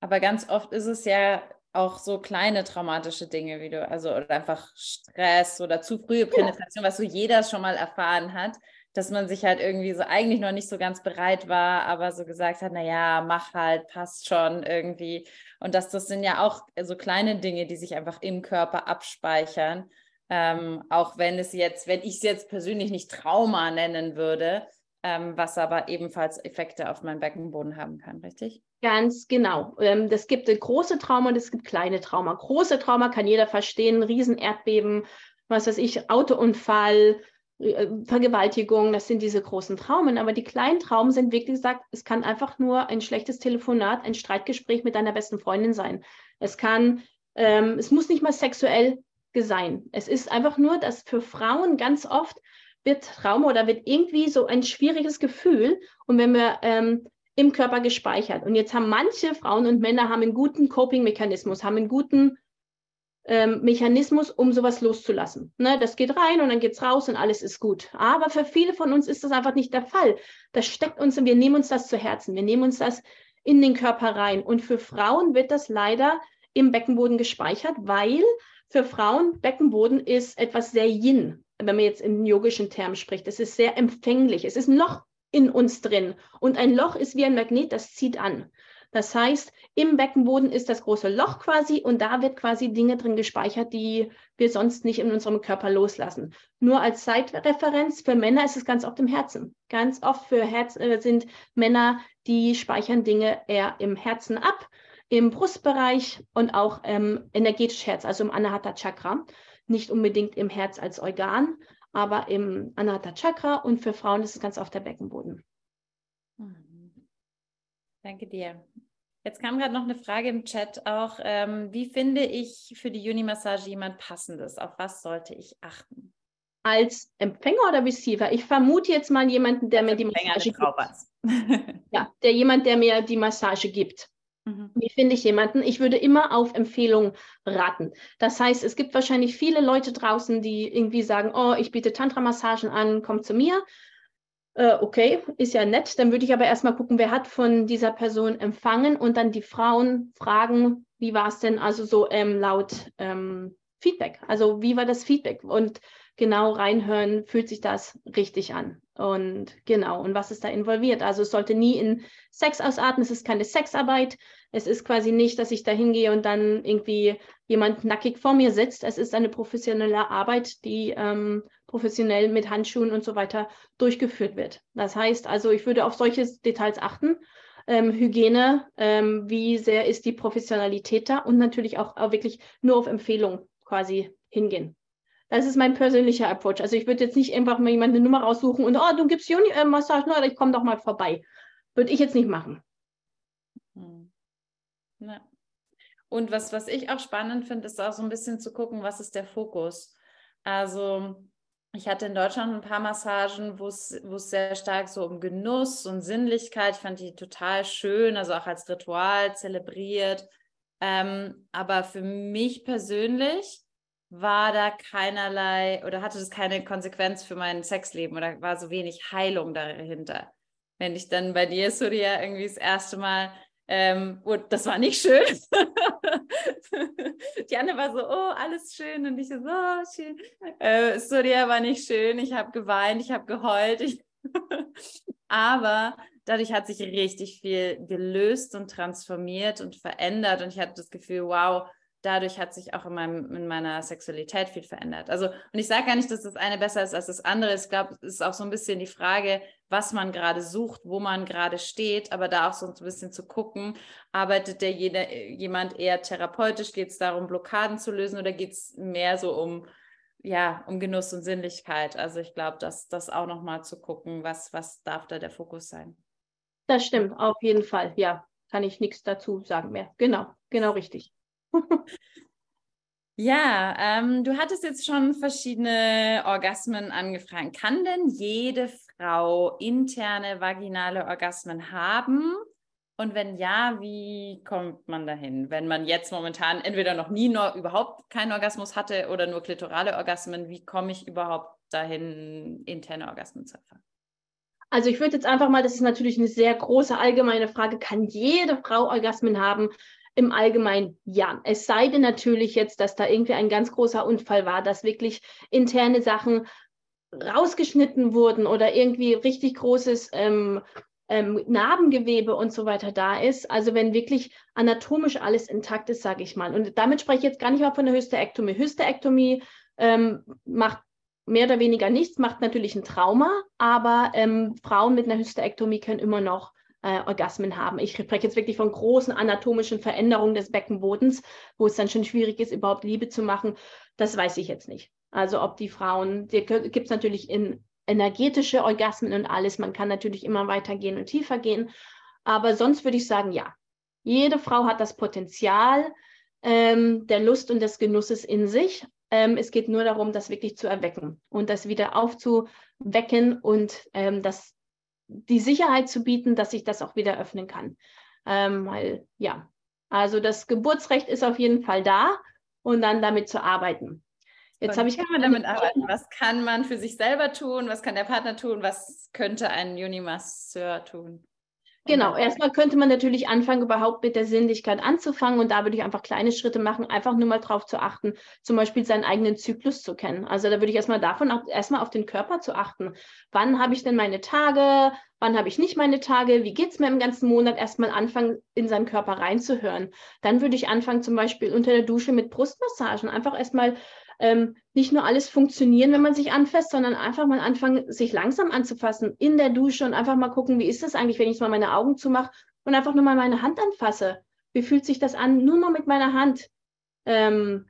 Aber ganz oft ist es ja auch so kleine traumatische Dinge, wie du, also oder einfach Stress oder zu frühe Penetration, ja. was so jeder schon mal erfahren hat, dass man sich halt irgendwie so eigentlich noch nicht so ganz bereit war, aber so gesagt hat, naja, mach halt, passt schon irgendwie. Und dass das sind ja auch so kleine Dinge, die sich einfach im Körper abspeichern. Ähm, auch wenn es jetzt, wenn ich es jetzt persönlich nicht Trauma nennen würde, ähm, was aber ebenfalls Effekte auf meinen Beckenboden haben kann, richtig? Ganz genau. Ähm, das gibt große Trauma und es gibt kleine Trauma. Große Trauma kann jeder verstehen, Riesenerdbeben, was weiß ich, Autounfall, äh, Vergewaltigung, das sind diese großen Traumen. Aber die kleinen Traumen sind wirklich gesagt, es kann einfach nur ein schlechtes Telefonat, ein Streitgespräch mit deiner besten Freundin sein. Es kann, ähm, es muss nicht mal sexuell sein. Es ist einfach nur, dass für Frauen ganz oft wird Trauma oder wird irgendwie so ein schwieriges Gefühl. Und wenn wir ähm, im Körper gespeichert. Und jetzt haben manche Frauen und Männer haben einen guten Coping-Mechanismus, haben einen guten ähm, Mechanismus, um sowas loszulassen. Ne, das geht rein und dann geht es raus und alles ist gut. Aber für viele von uns ist das einfach nicht der Fall. Das steckt uns und wir nehmen uns das zu Herzen. Wir nehmen uns das in den Körper rein. Und für Frauen wird das leider im Beckenboden gespeichert, weil für Frauen Beckenboden ist etwas sehr Yin, wenn man jetzt in yogischen Termen spricht. Es ist sehr empfänglich. Es ist ein Loch in uns drin. Und ein Loch ist wie ein Magnet, das zieht an. Das heißt, im Beckenboden ist das große Loch quasi und da wird quasi Dinge drin gespeichert, die wir sonst nicht in unserem Körper loslassen. Nur als Zeitreferenz für Männer ist es ganz oft im Herzen. Ganz oft für Herz äh, sind Männer, die speichern Dinge eher im Herzen ab, im Brustbereich und auch ähm, energetisch Herz, also im Anahata Chakra. Nicht unbedingt im Herz als Organ, aber im Anahata Chakra und für Frauen ist es ganz oft der Beckenboden. Mhm. Danke dir. Jetzt kam gerade noch eine Frage im Chat auch. Ähm, wie finde ich für die Juni-Massage jemand Passendes? Auf was sollte ich achten? Als Empfänger oder Receiver? Ich vermute jetzt mal jemanden, der Als mir die Massage gibt. ja, der jemand, der mir die Massage gibt. Mhm. Wie finde ich jemanden? Ich würde immer auf Empfehlung raten. Das heißt, es gibt wahrscheinlich viele Leute draußen, die irgendwie sagen, oh, ich biete Tantra-Massagen an, komm zu mir. Äh, okay, ist ja nett. Dann würde ich aber erstmal gucken, wer hat von dieser Person empfangen und dann die Frauen fragen, wie war es denn also so ähm, laut ähm, Feedback? Also wie war das Feedback? Und genau reinhören, fühlt sich das richtig an. Und genau, und was ist da involviert? Also es sollte nie in Sex ausarten, es ist keine Sexarbeit, es ist quasi nicht, dass ich da hingehe und dann irgendwie jemand nackig vor mir sitzt. Es ist eine professionelle Arbeit, die ähm, professionell mit Handschuhen und so weiter durchgeführt wird. Das heißt also, ich würde auf solche Details achten. Ähm, Hygiene, ähm, wie sehr ist die Professionalität da und natürlich auch, auch wirklich nur auf Empfehlung quasi hingehen. Das ist mein persönlicher Approach. Also ich würde jetzt nicht einfach mal jemand eine Nummer raussuchen und, oh, du gibst Juni-Massagen, oder ich komme doch mal vorbei. Würde ich jetzt nicht machen. Hm. Ja. Und was, was ich auch spannend finde, ist auch so ein bisschen zu gucken, was ist der Fokus. Also ich hatte in Deutschland ein paar Massagen, wo es sehr stark so um Genuss und Sinnlichkeit, ich fand die total schön, also auch als Ritual zelebriert. Ähm, aber für mich persönlich war da keinerlei oder hatte das keine Konsequenz für mein Sexleben oder war so wenig Heilung dahinter. Wenn ich dann bei dir, Surya, irgendwie das erste Mal, ähm, und das war nicht schön. Die Anne war so, oh, alles schön und ich so, oh, schön. Äh, Surya war nicht schön, ich habe geweint, ich habe geheult. Ich Aber dadurch hat sich richtig viel gelöst und transformiert und verändert und ich hatte das Gefühl, wow, dadurch hat sich auch in, meinem, in meiner Sexualität viel verändert. Also, und ich sage gar nicht, dass das eine besser ist als das andere. Ich glaube, es ist auch so ein bisschen die Frage, was man gerade sucht, wo man gerade steht, aber da auch so ein bisschen zu gucken, arbeitet der jede, jemand eher therapeutisch, geht es darum, Blockaden zu lösen oder geht es mehr so um, ja, um Genuss und Sinnlichkeit? Also ich glaube, dass das auch nochmal zu gucken, was, was darf da der Fokus sein. Das stimmt, auf jeden Fall, ja. Kann ich nichts dazu sagen mehr. Genau, genau richtig. Ja, ähm, du hattest jetzt schon verschiedene Orgasmen angefragt. Kann denn jede Frau interne vaginale Orgasmen haben? Und wenn ja, wie kommt man dahin? Wenn man jetzt momentan entweder noch nie nur überhaupt keinen Orgasmus hatte oder nur klitorale Orgasmen, wie komme ich überhaupt dahin, interne Orgasmen zu erfahren? Also ich würde jetzt einfach mal, das ist natürlich eine sehr große allgemeine Frage, kann jede Frau Orgasmen haben? Im Allgemeinen ja. Es sei denn natürlich jetzt, dass da irgendwie ein ganz großer Unfall war, dass wirklich interne Sachen rausgeschnitten wurden oder irgendwie richtig großes ähm, ähm, Narbengewebe und so weiter da ist. Also wenn wirklich anatomisch alles intakt ist, sage ich mal. Und damit spreche ich jetzt gar nicht mal von der Hysterektomie. Hysterektomie ähm, macht mehr oder weniger nichts, macht natürlich ein Trauma, aber ähm, Frauen mit einer Hysterektomie können immer noch äh, Orgasmen haben. Ich spreche jetzt wirklich von großen anatomischen Veränderungen des Beckenbodens, wo es dann schon schwierig ist, überhaupt Liebe zu machen. Das weiß ich jetzt nicht. Also ob die Frauen, gibt es natürlich in energetische Orgasmen und alles. Man kann natürlich immer weitergehen und tiefer gehen. Aber sonst würde ich sagen, ja. Jede Frau hat das Potenzial ähm, der Lust und des Genusses in sich. Ähm, es geht nur darum, das wirklich zu erwecken und das wieder aufzu, wecken und ähm, das, die Sicherheit zu bieten, dass ich das auch wieder öffnen kann. Ähm, weil, ja, also das Geburtsrecht ist auf jeden Fall da und dann damit zu arbeiten. Jetzt habe ich kann man damit arbeiten. Was kann man für sich selber tun? Was kann der Partner tun? Was könnte ein Junimasseur tun? Genau, erstmal könnte man natürlich anfangen, überhaupt mit der Sinnlichkeit anzufangen und da würde ich einfach kleine Schritte machen, einfach nur mal drauf zu achten, zum Beispiel seinen eigenen Zyklus zu kennen. Also da würde ich erstmal davon auch erstmal auf den Körper zu achten. Wann habe ich denn meine Tage? Wann habe ich nicht meine Tage? Wie geht es mir im ganzen Monat? Erstmal anfangen, in seinen Körper reinzuhören. Dann würde ich anfangen, zum Beispiel unter der Dusche mit Brustmassagen, einfach erstmal ähm, nicht nur alles funktionieren, wenn man sich anfasst, sondern einfach mal anfangen, sich langsam anzufassen in der Dusche und einfach mal gucken, wie ist das eigentlich, wenn ich mal meine Augen zumache und einfach nur mal meine Hand anfasse. Wie fühlt sich das an, nur mal mit meiner Hand ähm,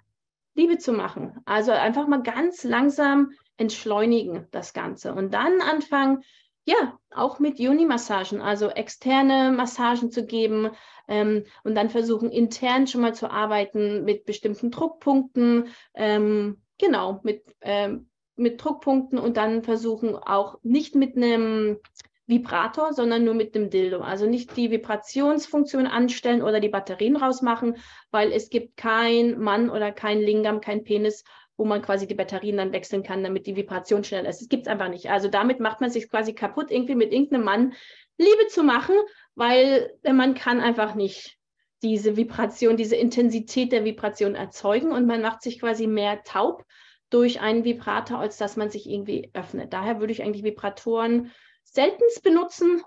Liebe zu machen? Also einfach mal ganz langsam entschleunigen das Ganze und dann anfangen, ja, auch mit Juni-Massagen, also externe Massagen zu geben ähm, und dann versuchen, intern schon mal zu arbeiten mit bestimmten Druckpunkten, ähm, genau, mit, ähm, mit Druckpunkten und dann versuchen auch nicht mit einem Vibrator, sondern nur mit dem Dildo. Also nicht die Vibrationsfunktion anstellen oder die Batterien rausmachen, weil es gibt kein Mann oder kein Lingam, kein Penis, wo man quasi die Batterien dann wechseln kann, damit die Vibration schneller ist. Das gibt es einfach nicht. Also damit macht man sich quasi kaputt, irgendwie mit irgendeinem Mann Liebe zu machen, weil Mann kann einfach nicht diese Vibration, diese Intensität der Vibration erzeugen und man macht sich quasi mehr taub durch einen Vibrator, als dass man sich irgendwie öffnet. Daher würde ich eigentlich Vibratoren seltenst benutzen,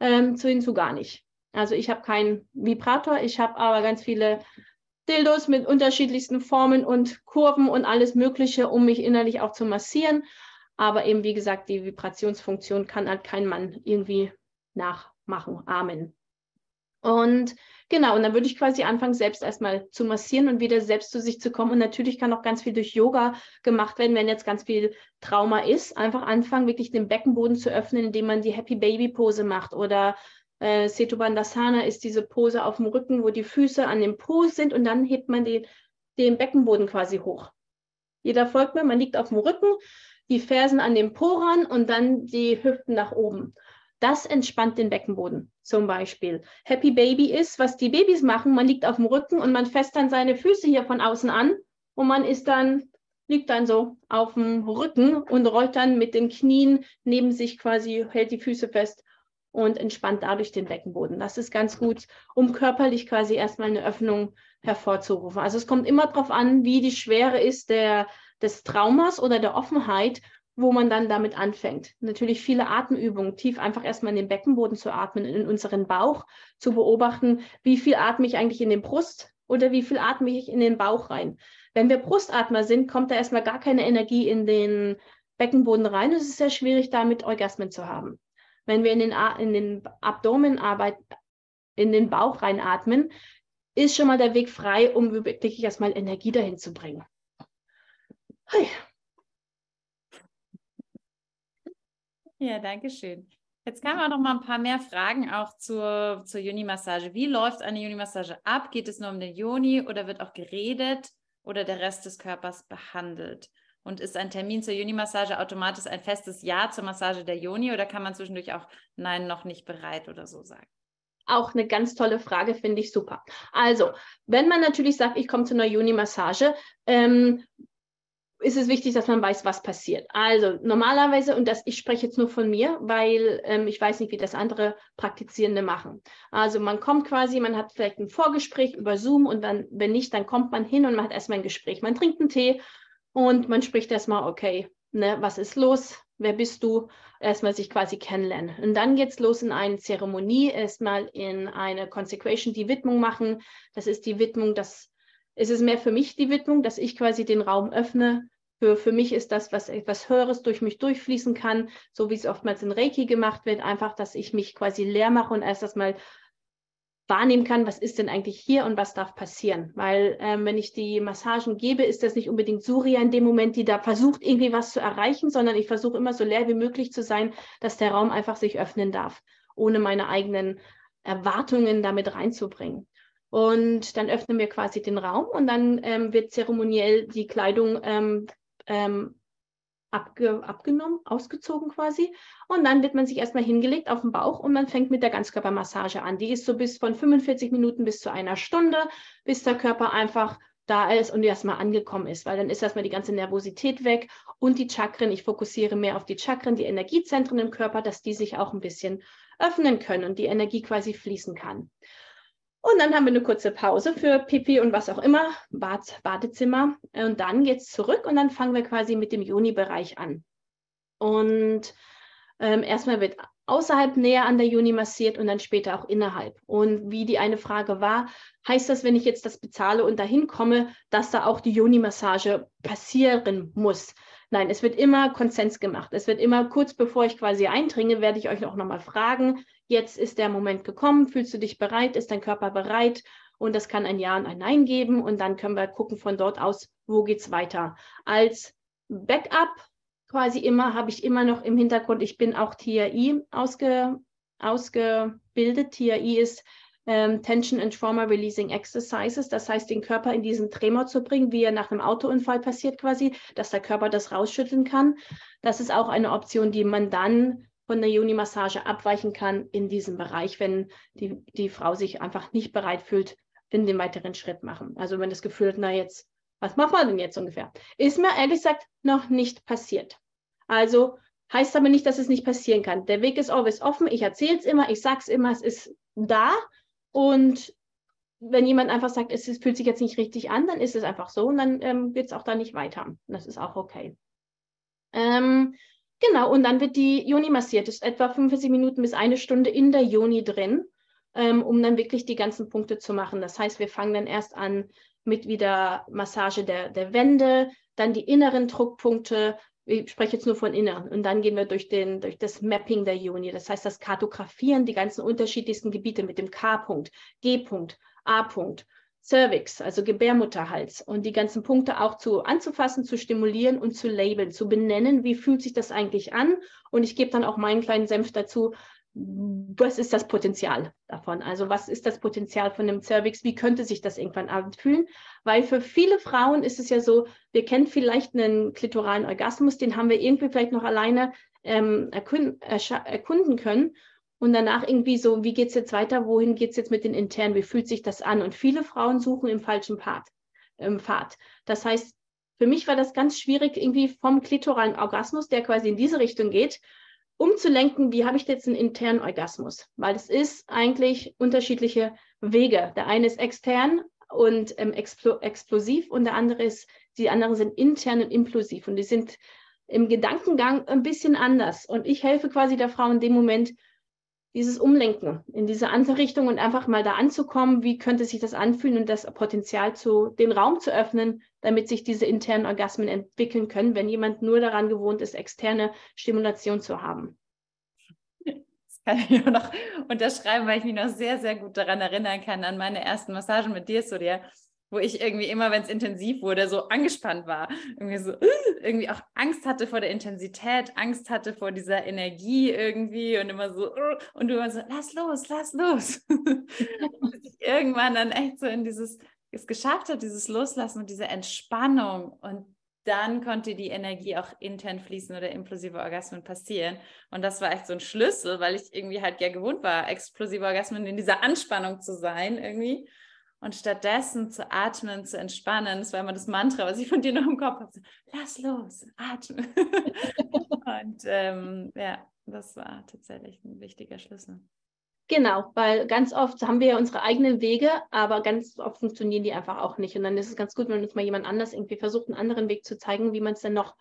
ähm, zu hinzu gar nicht. Also ich habe keinen Vibrator, ich habe aber ganz viele Dildos mit unterschiedlichsten Formen und Kurven und alles Mögliche, um mich innerlich auch zu massieren. Aber eben, wie gesagt, die Vibrationsfunktion kann halt kein Mann irgendwie nachmachen. Amen. Und genau, und dann würde ich quasi anfangen, selbst erstmal zu massieren und wieder selbst zu sich zu kommen. Und natürlich kann auch ganz viel durch Yoga gemacht werden, wenn jetzt ganz viel Trauma ist. Einfach anfangen, wirklich den Beckenboden zu öffnen, indem man die Happy Baby Pose macht oder äh, Setubandasana ist diese Pose auf dem Rücken, wo die Füße an dem Po sind und dann hebt man die, den Beckenboden quasi hoch. Jeder folgt mir, man liegt auf dem Rücken, die Fersen an dem Po ran und dann die Hüften nach oben. Das entspannt den Beckenboden zum Beispiel. Happy Baby ist, was die Babys machen, man liegt auf dem Rücken und man fässt dann seine Füße hier von außen an und man ist dann, liegt dann so auf dem Rücken und rollt dann mit den Knien neben sich quasi, hält die Füße fest und entspannt dadurch den Beckenboden. Das ist ganz gut, um körperlich quasi erstmal eine Öffnung hervorzurufen. Also es kommt immer darauf an, wie die Schwere ist der, des Traumas oder der Offenheit, wo man dann damit anfängt. Natürlich viele Atemübungen, tief einfach erstmal in den Beckenboden zu atmen, in unseren Bauch zu beobachten, wie viel atme ich eigentlich in den Brust oder wie viel atme ich in den Bauch rein. Wenn wir Brustatmer sind, kommt da erstmal gar keine Energie in den Beckenboden rein. Es ist sehr schwierig, damit Orgasmen zu haben. Wenn wir in den, in den Abdomen arbeiten, in den Bauch reinatmen, ist schon mal der Weg frei, um wirklich erstmal Energie dahin zu bringen. Hi. Ja, danke schön. Jetzt kamen auch noch mal ein paar mehr Fragen auch zur, zur Juni-Massage. Wie läuft eine Juni-Massage ab? Geht es nur um den Juni oder wird auch geredet oder der Rest des Körpers behandelt? Und ist ein Termin zur Juni-Massage automatisch ein festes Ja zur Massage der Juni oder kann man zwischendurch auch Nein, noch nicht bereit oder so sagen? Auch eine ganz tolle Frage, finde ich super. Also, wenn man natürlich sagt, ich komme zu einer Juni-Massage, ähm, ist es wichtig, dass man weiß, was passiert. Also normalerweise, und das, ich spreche jetzt nur von mir, weil ähm, ich weiß nicht, wie das andere Praktizierende machen. Also man kommt quasi, man hat vielleicht ein Vorgespräch über Zoom und dann, wenn nicht, dann kommt man hin und man hat erstmal ein Gespräch. Man trinkt einen Tee und man spricht erstmal, okay, ne, was ist los? Wer bist du? Erstmal sich quasi kennenlernen. Und dann geht es los in eine Zeremonie, erstmal in eine Consecration, die Widmung machen. Das ist die Widmung, das ist es mehr für mich die Widmung, dass ich quasi den Raum öffne. Für, für mich ist das, was etwas Höheres durch mich durchfließen kann, so wie es oftmals in Reiki gemacht wird, einfach, dass ich mich quasi leer mache und erst erstmal wahrnehmen kann, was ist denn eigentlich hier und was darf passieren. Weil ähm, wenn ich die Massagen gebe, ist das nicht unbedingt Surya in dem Moment, die da versucht, irgendwie was zu erreichen, sondern ich versuche immer so leer wie möglich zu sein, dass der Raum einfach sich öffnen darf, ohne meine eigenen Erwartungen damit reinzubringen. Und dann öffnen wir quasi den Raum und dann ähm, wird zeremoniell die Kleidung ähm, ähm, abge, abgenommen, ausgezogen quasi. Und dann wird man sich erstmal hingelegt auf den Bauch und man fängt mit der Ganzkörpermassage an. Die ist so bis von 45 Minuten bis zu einer Stunde, bis der Körper einfach da ist und erstmal angekommen ist, weil dann ist erstmal die ganze Nervosität weg und die Chakren, ich fokussiere mehr auf die Chakren, die Energiezentren im Körper, dass die sich auch ein bisschen öffnen können und die Energie quasi fließen kann. Und dann haben wir eine kurze Pause für Pipi und was auch immer, Bad, Badezimmer. Und dann geht es zurück und dann fangen wir quasi mit dem Juni-Bereich an. Und ähm, erstmal wird außerhalb näher an der Juni massiert und dann später auch innerhalb. Und wie die eine Frage war, heißt das, wenn ich jetzt das bezahle und dahin komme, dass da auch die Juni-Massage passieren muss? Nein, es wird immer Konsens gemacht. Es wird immer kurz bevor ich quasi eindringe, werde ich euch auch nochmal fragen, jetzt ist der Moment gekommen, fühlst du dich bereit, ist dein Körper bereit? Und das kann ein Ja und ein Nein geben und dann können wir gucken von dort aus, wo geht es weiter. Als Backup quasi immer, habe ich immer noch im Hintergrund, ich bin auch TRI ausge, ausgebildet. TRI ist ähm, Tension and Trauma Releasing Exercises, das heißt, den Körper in diesen Tremor zu bringen, wie er nach einem Autounfall passiert quasi, dass der Körper das rausschütteln kann. Das ist auch eine Option, die man dann von der Juni-Massage abweichen kann in diesem Bereich, wenn die, die Frau sich einfach nicht bereit fühlt, in den weiteren Schritt machen. Also wenn das Gefühl hat, na jetzt, was machen wir denn jetzt ungefähr? Ist mir ehrlich gesagt noch nicht passiert. Also heißt aber nicht, dass es nicht passieren kann. Der Weg ist always offen. Ich erzähle es immer, ich sage es immer, es ist da. Und wenn jemand einfach sagt, es ist, fühlt sich jetzt nicht richtig an, dann ist es einfach so und dann ähm, wird es auch da nicht weiter. Das ist auch okay. Ähm, genau, und dann wird die Joni massiert. Das ist etwa 45 Minuten bis eine Stunde in der Joni drin, ähm, um dann wirklich die ganzen Punkte zu machen. Das heißt, wir fangen dann erst an mit wieder Massage der, der Wände, dann die inneren Druckpunkte, ich spreche jetzt nur von innen. Und dann gehen wir durch, den, durch das Mapping der Juni. Das heißt, das Kartografieren, die ganzen unterschiedlichsten Gebiete mit dem K-Punkt, G-Punkt, A-Punkt, Cervix, also Gebärmutterhals und die ganzen Punkte auch zu anzufassen, zu stimulieren und zu labeln, zu benennen, wie fühlt sich das eigentlich an. Und ich gebe dann auch meinen kleinen Senf dazu, was ist das Potenzial davon? Also was ist das Potenzial von dem Cervix? Wie könnte sich das irgendwann anfühlen? Weil für viele Frauen ist es ja so, wir kennen vielleicht einen klitoralen Orgasmus, den haben wir irgendwie vielleicht noch alleine ähm, erkunden, erkunden können. Und danach irgendwie so, wie geht es jetzt weiter? Wohin geht es jetzt mit den internen? Wie fühlt sich das an? Und viele Frauen suchen im falschen Part, im Pfad. Das heißt, für mich war das ganz schwierig, irgendwie vom klitoralen Orgasmus, der quasi in diese Richtung geht, umzulenken, wie habe ich jetzt einen internen Orgasmus? Weil es ist eigentlich unterschiedliche Wege. Der eine ist extern und ähm, explo explosiv und der andere ist, die anderen sind intern und implosiv und die sind im Gedankengang ein bisschen anders. Und ich helfe quasi der Frau in dem Moment, dieses Umlenken in diese andere Richtung und einfach mal da anzukommen, wie könnte sich das anfühlen und das Potenzial zu, den Raum zu öffnen, damit sich diese internen Orgasmen entwickeln können, wenn jemand nur daran gewohnt ist, externe Stimulation zu haben. Das kann ich nur noch unterschreiben, weil ich mich noch sehr, sehr gut daran erinnern kann, an meine ersten Massagen mit dir, Surya wo ich irgendwie immer, wenn es intensiv wurde, so angespannt war. Irgendwie so, irgendwie auch Angst hatte vor der Intensität, Angst hatte vor dieser Energie irgendwie und immer so, und du immer so, lass los, lass los. Irgendwann dann echt so in dieses, es geschafft hat, dieses Loslassen und diese Entspannung und dann konnte die Energie auch intern fließen oder implosive Orgasmen passieren. Und das war echt so ein Schlüssel, weil ich irgendwie halt ja gewohnt war, explosive Orgasmen in dieser Anspannung zu sein irgendwie und stattdessen zu atmen, zu entspannen. Das war immer das Mantra, was ich von dir noch im Kopf habe. Lass los, atme. und ähm, ja, das war tatsächlich ein wichtiger Schlüssel. Genau, weil ganz oft haben wir ja unsere eigenen Wege, aber ganz oft funktionieren die einfach auch nicht. Und dann ist es ganz gut, wenn uns mal jemand anders irgendwie versucht, einen anderen Weg zu zeigen, wie man es denn noch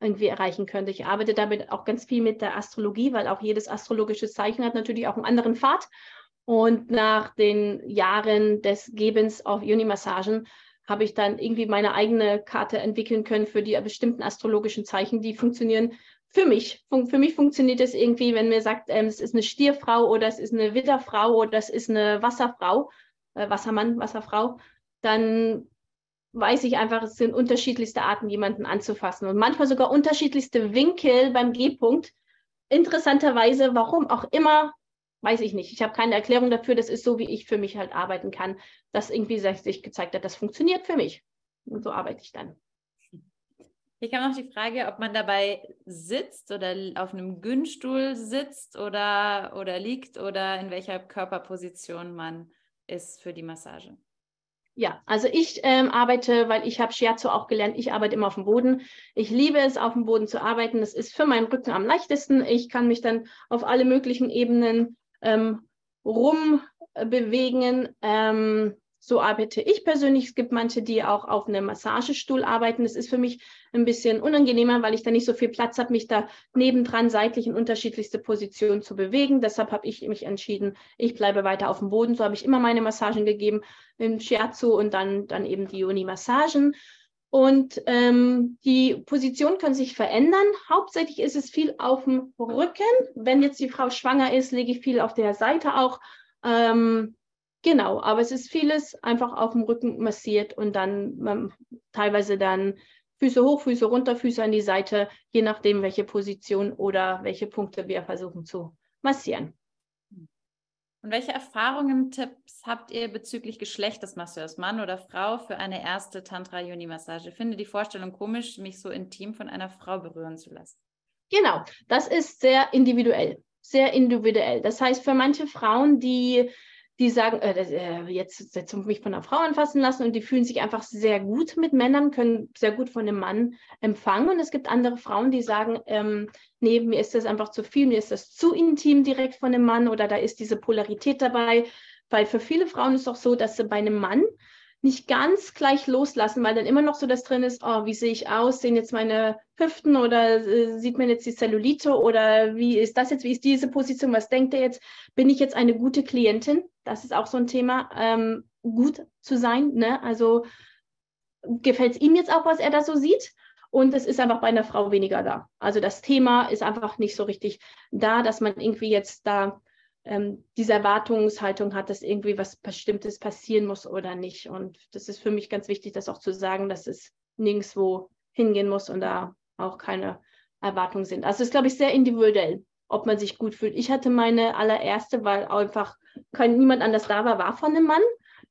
irgendwie erreichen könnte. Ich arbeite damit auch ganz viel mit der Astrologie, weil auch jedes astrologische Zeichen hat natürlich auch einen anderen Pfad. Und nach den Jahren des Gebens auf Juni-Massagen habe ich dann irgendwie meine eigene Karte entwickeln können für die bestimmten astrologischen Zeichen, die funktionieren für mich. Für mich funktioniert es irgendwie, wenn mir sagt, ähm, es ist eine Stierfrau oder es ist eine Widderfrau oder es ist eine Wasserfrau, äh, Wassermann, Wasserfrau, dann weiß ich einfach, es sind unterschiedlichste Arten, jemanden anzufassen und manchmal sogar unterschiedlichste Winkel beim G-Punkt. Interessanterweise, warum auch immer, weiß ich nicht. Ich habe keine Erklärung dafür. Das ist so, wie ich für mich halt arbeiten kann, dass irgendwie sich gezeigt hat, das funktioniert für mich. Und so arbeite ich dann. Hier kam noch die Frage, ob man dabei sitzt oder auf einem Günststuhl sitzt oder, oder liegt oder in welcher Körperposition man ist für die Massage. Ja, also ich ähm, arbeite, weil ich habe Shiatsu auch gelernt, ich arbeite immer auf dem Boden. Ich liebe es, auf dem Boden zu arbeiten. Das ist für meinen Rücken am leichtesten. Ich kann mich dann auf alle möglichen Ebenen ähm, rumbewegen. Ähm, so arbeite ich persönlich. Es gibt manche, die auch auf einem Massagestuhl arbeiten. Das ist für mich ein bisschen unangenehmer, weil ich da nicht so viel Platz habe, mich da nebendran seitlich in unterschiedlichste Positionen zu bewegen. Deshalb habe ich mich entschieden, ich bleibe weiter auf dem Boden. So habe ich immer meine Massagen gegeben im Shiatsu und dann, dann eben die Uni-Massagen. Und ähm, die Positionen können sich verändern. Hauptsächlich ist es viel auf dem Rücken. Wenn jetzt die Frau schwanger ist, lege ich viel auf der Seite auch. Ähm, Genau, aber es ist vieles einfach auf dem Rücken massiert und dann ähm, teilweise dann Füße hoch, Füße runter, Füße an die Seite, je nachdem, welche Position oder welche Punkte wir versuchen zu massieren. Und welche Erfahrungen, Tipps habt ihr bezüglich Geschlechtesmasseurs, Mann oder Frau, für eine erste Tantra-Yoni-Massage? Ich finde die Vorstellung komisch, mich so intim von einer Frau berühren zu lassen. Genau, das ist sehr individuell. Sehr individuell. Das heißt, für manche Frauen, die die sagen, äh, äh jetzt, jetzt mich von einer Frau anfassen lassen und die fühlen sich einfach sehr gut mit Männern, können sehr gut von einem Mann empfangen. Und es gibt andere Frauen, die sagen, ähm, nee, mir ist das einfach zu viel, mir ist das zu intim direkt von einem Mann oder da ist diese Polarität dabei. Weil für viele Frauen ist es auch so, dass sie bei einem Mann nicht ganz gleich loslassen, weil dann immer noch so das drin ist, oh, wie sehe ich aus, sehen jetzt meine Hüften oder äh, sieht man jetzt die Zellulite oder wie ist das jetzt, wie ist diese Position, was denkt er jetzt, bin ich jetzt eine gute Klientin? Das ist auch so ein Thema, ähm, gut zu sein, ne? also gefällt es ihm jetzt auch, was er da so sieht? Und es ist einfach bei einer Frau weniger da. Also das Thema ist einfach nicht so richtig da, dass man irgendwie jetzt da ähm, diese Erwartungshaltung hat, dass irgendwie was Bestimmtes passieren muss oder nicht. Und das ist für mich ganz wichtig, das auch zu sagen, dass es nirgendwo hingehen muss und da auch keine Erwartungen sind. Also es ist, glaube ich, sehr individuell, ob man sich gut fühlt. Ich hatte meine allererste, weil einfach kein, niemand anders da war, war von einem Mann.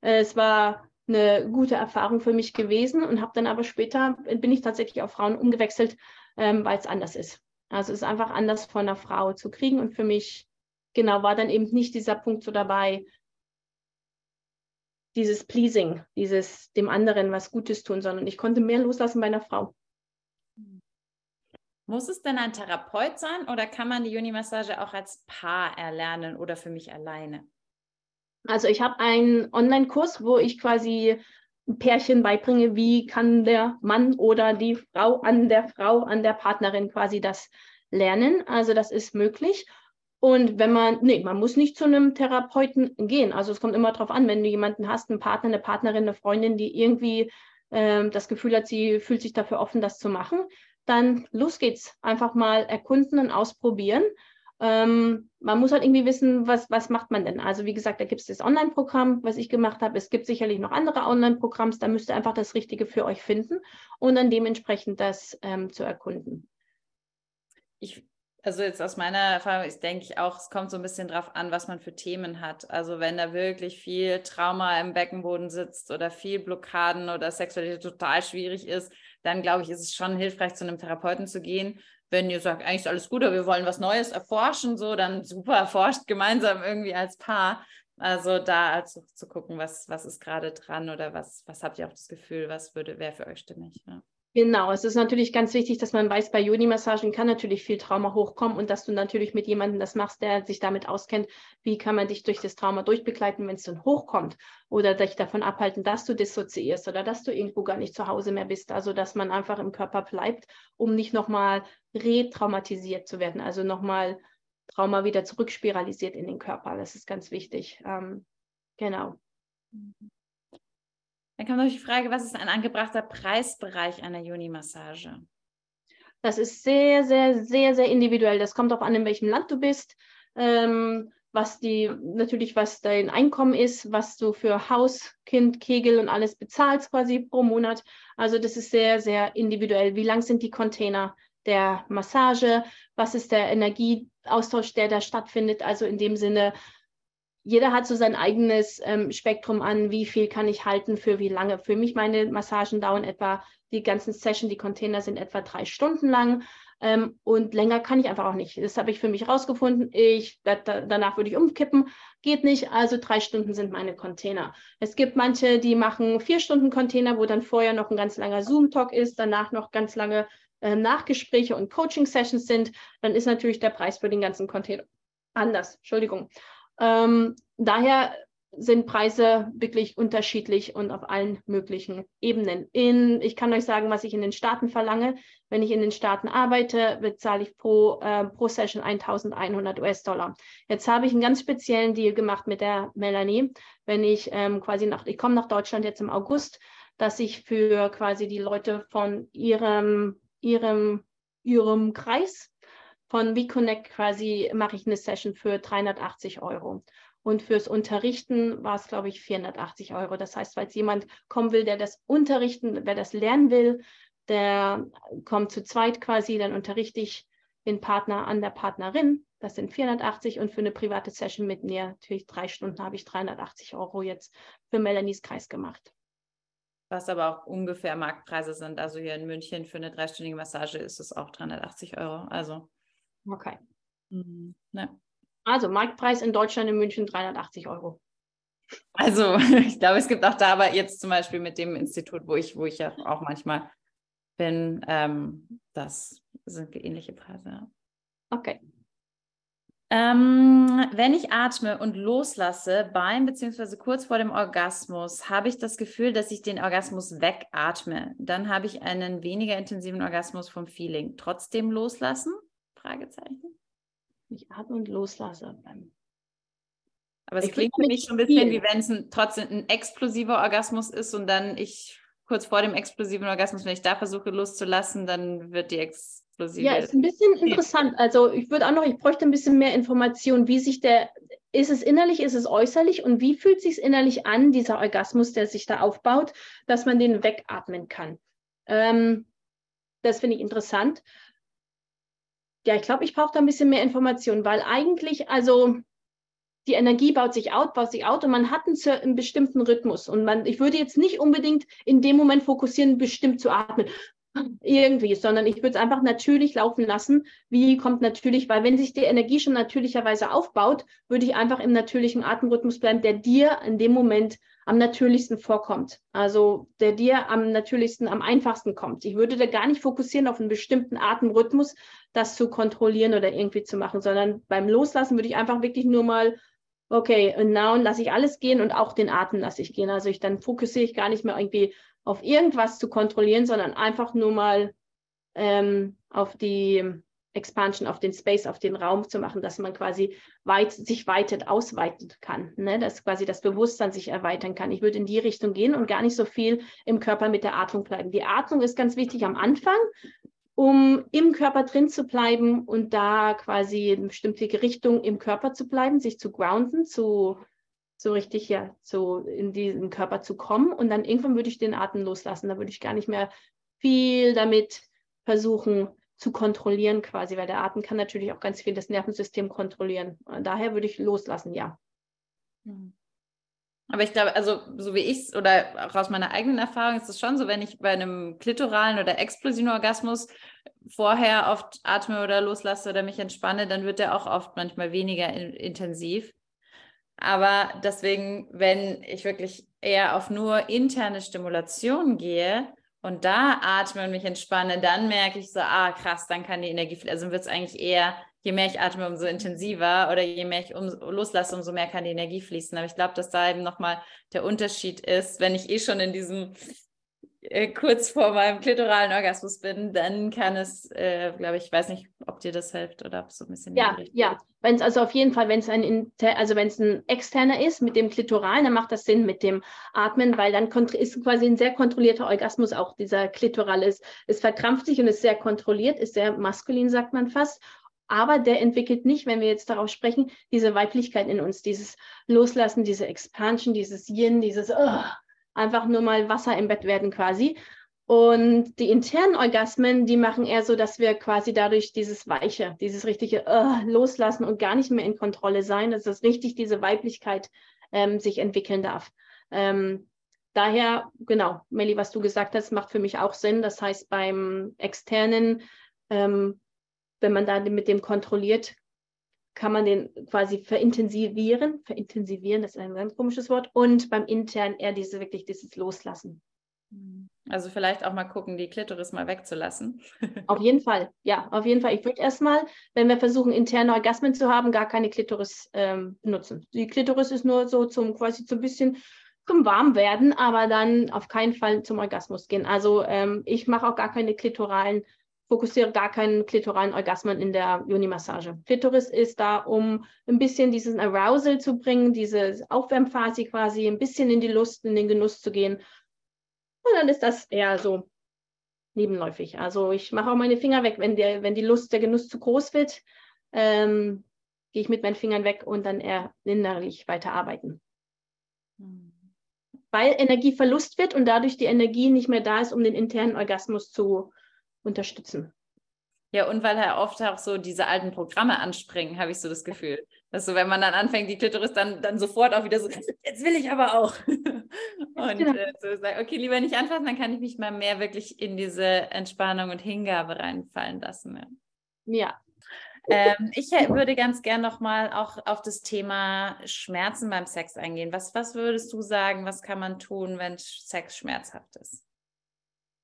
Äh, es war eine gute Erfahrung für mich gewesen und habe dann aber später, bin ich tatsächlich auf Frauen umgewechselt, ähm, weil es anders ist. Also es ist einfach anders von einer Frau zu kriegen und für mich genau, war dann eben nicht dieser Punkt so dabei, dieses Pleasing, dieses dem anderen was Gutes tun, sondern ich konnte mehr loslassen bei einer Frau. Muss es denn ein Therapeut sein oder kann man die Juni-Massage auch als Paar erlernen oder für mich alleine? Also ich habe einen Online-Kurs, wo ich quasi Pärchen beibringe, wie kann der Mann oder die Frau an der Frau, an der Partnerin quasi das lernen. Also das ist möglich. Und wenn man, nee, man muss nicht zu einem Therapeuten gehen. Also es kommt immer darauf an, wenn du jemanden hast, einen Partner, eine Partnerin, eine Freundin, die irgendwie ähm, das Gefühl hat, sie fühlt sich dafür offen, das zu machen, dann los geht's. Einfach mal erkunden und ausprobieren. Ähm, man muss halt irgendwie wissen, was, was macht man denn? Also wie gesagt, da gibt es das Online-Programm, was ich gemacht habe. Es gibt sicherlich noch andere Online-Programms. Da müsst ihr einfach das Richtige für euch finden und dann dementsprechend das ähm, zu erkunden. Ich also jetzt aus meiner Erfahrung ist, denke ich auch, es kommt so ein bisschen drauf an, was man für Themen hat. Also wenn da wirklich viel Trauma im Beckenboden sitzt oder viel Blockaden oder Sexualität total schwierig ist, dann glaube ich, ist es schon hilfreich, zu einem Therapeuten zu gehen. Wenn ihr sagt, eigentlich ist alles gut, aber wir wollen was Neues erforschen, so, dann super erforscht gemeinsam irgendwie als Paar. Also da also zu gucken, was, was ist gerade dran oder was, was habt ihr auch das Gefühl, was würde, wäre für euch stimmig. Ja. Genau, es ist natürlich ganz wichtig, dass man weiß, bei Joni-Massagen kann natürlich viel Trauma hochkommen und dass du natürlich mit jemandem das machst, der sich damit auskennt, wie kann man dich durch das Trauma durchbegleiten, wenn es dann hochkommt oder dich davon abhalten, dass du dissoziierst oder dass du irgendwo gar nicht zu Hause mehr bist. Also, dass man einfach im Körper bleibt, um nicht nochmal retraumatisiert zu werden, also nochmal Trauma wieder zurückspiralisiert in den Körper. Das ist ganz wichtig. Ähm, genau. Dann kommt noch die Frage, was ist ein angebrachter Preisbereich einer Juni-Massage? Das ist sehr, sehr, sehr, sehr individuell. Das kommt darauf an, in welchem Land du bist, ähm, was die, natürlich, was dein Einkommen ist, was du für Haus, Kind, Kegel und alles bezahlst quasi pro Monat. Also das ist sehr, sehr individuell. Wie lang sind die Container der Massage? Was ist der Energieaustausch, der da stattfindet? Also in dem Sinne, jeder hat so sein eigenes ähm, Spektrum an, wie viel kann ich halten, für wie lange. Für mich, meine Massagen dauern etwa, die ganzen Session, die Container sind etwa drei Stunden lang. Ähm, und länger kann ich einfach auch nicht. Das habe ich für mich rausgefunden. Ich, da, danach würde ich umkippen. Geht nicht. Also drei Stunden sind meine Container. Es gibt manche, die machen vier Stunden Container, wo dann vorher noch ein ganz langer Zoom-Talk ist, danach noch ganz lange äh, Nachgespräche und Coaching-Sessions sind. Dann ist natürlich der Preis für den ganzen Container anders. Entschuldigung. Ähm, daher sind Preise wirklich unterschiedlich und auf allen möglichen Ebenen. In, ich kann euch sagen, was ich in den Staaten verlange. Wenn ich in den Staaten arbeite, bezahle ich pro, äh, pro Session 1100 US-Dollar. Jetzt habe ich einen ganz speziellen Deal gemacht mit der Melanie. Wenn ich ähm, quasi nach, ich komme nach Deutschland jetzt im August, dass ich für quasi die Leute von ihrem, ihrem, ihrem Kreis von WeConnect quasi mache ich eine Session für 380 Euro. Und fürs Unterrichten war es, glaube ich, 480 Euro. Das heißt, falls jemand kommen will, der das unterrichten, wer das lernen will, der kommt zu zweit quasi, dann unterrichte ich den Partner an der Partnerin. Das sind 480 und für eine private Session mit mir, natürlich drei Stunden, habe ich 380 Euro jetzt für Melanies Kreis gemacht. Was aber auch ungefähr Marktpreise sind. Also hier in München für eine dreistündige Massage ist es auch 380 Euro. Also Okay. Mhm. Ja. Also Marktpreis in Deutschland in München 380 Euro. Also ich glaube, es gibt auch da, aber jetzt zum Beispiel mit dem Institut, wo ich, wo ich ja auch manchmal bin, ähm, das sind ähnliche Preise. Okay. Ähm, wenn ich atme und loslasse beim bzw. kurz vor dem Orgasmus, habe ich das Gefühl, dass ich den Orgasmus wegatme. Dann habe ich einen weniger intensiven Orgasmus vom Feeling. Trotzdem loslassen? Fragezeichen. Ich atme und loslasse. Aber es ich klingt für mich schon ein bisschen, wie wenn es ein, trotzdem ein explosiver Orgasmus ist und dann ich kurz vor dem explosiven Orgasmus, wenn ich da versuche loszulassen, dann wird die explosive. Ja, ist ein bisschen interessant. Also ich würde auch noch, ich bräuchte ein bisschen mehr Information, wie sich der, ist es innerlich, ist es äußerlich und wie fühlt sich innerlich an, dieser Orgasmus, der sich da aufbaut, dass man den wegatmen kann. Ähm, das finde ich interessant ja, ich glaube, ich brauche da ein bisschen mehr Informationen, weil eigentlich, also die Energie baut sich out, baut sich out und man hat einen, einen bestimmten Rhythmus. Und man, ich würde jetzt nicht unbedingt in dem Moment fokussieren, bestimmt zu atmen irgendwie, sondern ich würde es einfach natürlich laufen lassen. Wie kommt natürlich, weil wenn sich die Energie schon natürlicherweise aufbaut, würde ich einfach im natürlichen Atemrhythmus bleiben, der dir in dem Moment am natürlichsten vorkommt. Also der dir am natürlichsten, am einfachsten kommt. Ich würde da gar nicht fokussieren auf einen bestimmten Atemrhythmus, das zu kontrollieren oder irgendwie zu machen, sondern beim Loslassen würde ich einfach wirklich nur mal, okay, und now lasse ich alles gehen und auch den Atem lasse ich gehen. Also ich dann fokussiere ich gar nicht mehr irgendwie auf irgendwas zu kontrollieren, sondern einfach nur mal ähm, auf die Expansion, auf den Space, auf den Raum zu machen, dass man quasi weit, sich weitet, ausweiten kann, ne? dass quasi das Bewusstsein sich erweitern kann. Ich würde in die Richtung gehen und gar nicht so viel im Körper mit der Atmung bleiben. Die Atmung ist ganz wichtig am Anfang, um im Körper drin zu bleiben und da quasi in bestimmte Richtung im Körper zu bleiben, sich zu grounden, zu so richtig ja so in diesen Körper zu kommen und dann irgendwann würde ich den Atem loslassen. Da würde ich gar nicht mehr viel damit versuchen zu kontrollieren quasi, weil der Atem kann natürlich auch ganz viel das Nervensystem kontrollieren. Und daher würde ich loslassen, ja. Hm. Aber ich glaube, also so wie ich es oder auch aus meiner eigenen Erfahrung ist es schon so, wenn ich bei einem klitoralen oder explosiven Orgasmus vorher oft atme oder loslasse oder mich entspanne, dann wird der auch oft manchmal weniger in, intensiv. Aber deswegen, wenn ich wirklich eher auf nur interne Stimulation gehe und da atme und mich entspanne, dann merke ich so, ah krass, dann kann die Energie, also wird es eigentlich eher, je mehr ich atme, umso intensiver oder je mehr ich um, loslasse, umso mehr kann die Energie fließen. Aber ich glaube, dass da eben nochmal der Unterschied ist, wenn ich eh schon in diesem äh, kurz vor meinem klitoralen Orgasmus bin, dann kann es, äh, glaube ich, weiß nicht, ob dir das hilft oder ob es so ein bisschen. Ja, ja. Wenn es also auf jeden Fall, wenn es ein, also wenn es ein externer ist mit dem klitoralen, dann macht das Sinn mit dem Atmen, weil dann ist quasi ein sehr kontrollierter Orgasmus auch dieser klitoral ist. Es verkrampft sich und ist sehr kontrolliert, ist sehr maskulin, sagt man fast aber der entwickelt nicht, wenn wir jetzt darauf sprechen, diese Weiblichkeit in uns, dieses Loslassen, diese Expansion, dieses Yin, dieses oh, einfach nur mal Wasser im Bett werden quasi. Und die internen Orgasmen, die machen eher so, dass wir quasi dadurch dieses Weiche, dieses richtige uh, Loslassen und gar nicht mehr in Kontrolle sein, dass das richtig diese Weiblichkeit ähm, sich entwickeln darf. Ähm, daher, genau, Melli, was du gesagt hast, macht für mich auch Sinn. Das heißt, beim externen, ähm, wenn man da mit dem kontrolliert, kann man den quasi verintensivieren. Verintensivieren, das ist ein ganz komisches Wort. Und beim internen eher diese wirklich dieses Loslassen. Also vielleicht auch mal gucken, die Klitoris mal wegzulassen. Auf jeden Fall, ja, auf jeden Fall. Ich würde erstmal, wenn wir versuchen, interne Orgasmen zu haben, gar keine Klitoris ähm, benutzen. Die Klitoris ist nur so zum quasi so ein bisschen zum Warmwerden, aber dann auf keinen Fall zum Orgasmus gehen. Also ähm, ich mache auch gar keine klitoralen, fokussiere gar keinen klitoralen Orgasmen in der Juni-Massage. Klitoris ist da, um ein bisschen diesen Arousal zu bringen, diese Aufwärmphase quasi, ein bisschen in die Lust, in den Genuss zu gehen und dann ist das eher so nebenläufig. Also ich mache auch meine Finger weg, wenn, der, wenn die Lust, der Genuss zu groß wird, ähm, gehe ich mit meinen Fingern weg und dann eher innerlich weiterarbeiten. Mhm. Weil Energieverlust wird und dadurch die Energie nicht mehr da ist, um den internen Orgasmus zu unterstützen. Ja, und weil er oft auch so diese alten Programme anspringen, habe ich so das Gefühl. Dass so, wenn man dann anfängt, die Klitoris dann, dann sofort auch wieder so, jetzt will ich aber auch. und genau. äh, so sagen, okay, lieber nicht anfassen, dann kann ich mich mal mehr wirklich in diese Entspannung und Hingabe reinfallen lassen. Ja. ja. Ähm, ich würde ganz gern nochmal auch auf das Thema Schmerzen beim Sex eingehen. Was, was würdest du sagen, was kann man tun, wenn Sex schmerzhaft ist?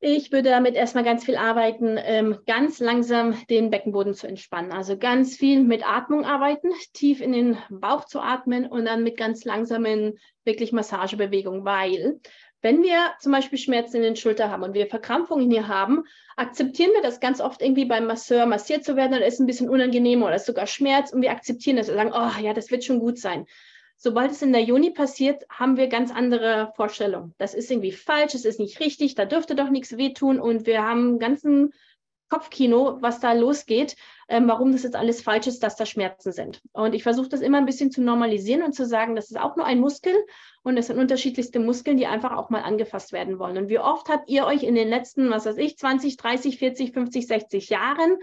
Ich würde damit erstmal ganz viel arbeiten, ähm, ganz langsam den Beckenboden zu entspannen. Also ganz viel mit Atmung arbeiten, tief in den Bauch zu atmen und dann mit ganz langsamen, wirklich Massagebewegungen, weil wenn wir zum Beispiel Schmerzen in den Schultern haben und wir Verkrampfungen hier haben, akzeptieren wir das ganz oft irgendwie beim Masseur massiert zu werden, dann ist ein bisschen unangenehm oder ist sogar Schmerz und wir akzeptieren das und sagen, oh ja, das wird schon gut sein. Sobald es in der Juni passiert, haben wir ganz andere Vorstellungen. Das ist irgendwie falsch, es ist nicht richtig, da dürfte doch nichts wehtun und wir haben einen ganzen Kopfkino, was da losgeht, ähm, warum das jetzt alles falsch ist, dass da Schmerzen sind. Und ich versuche das immer ein bisschen zu normalisieren und zu sagen, das ist auch nur ein Muskel und es sind unterschiedlichste Muskeln, die einfach auch mal angefasst werden wollen. Und wie oft habt ihr euch in den letzten, was weiß ich, 20, 30, 40, 50, 60 Jahren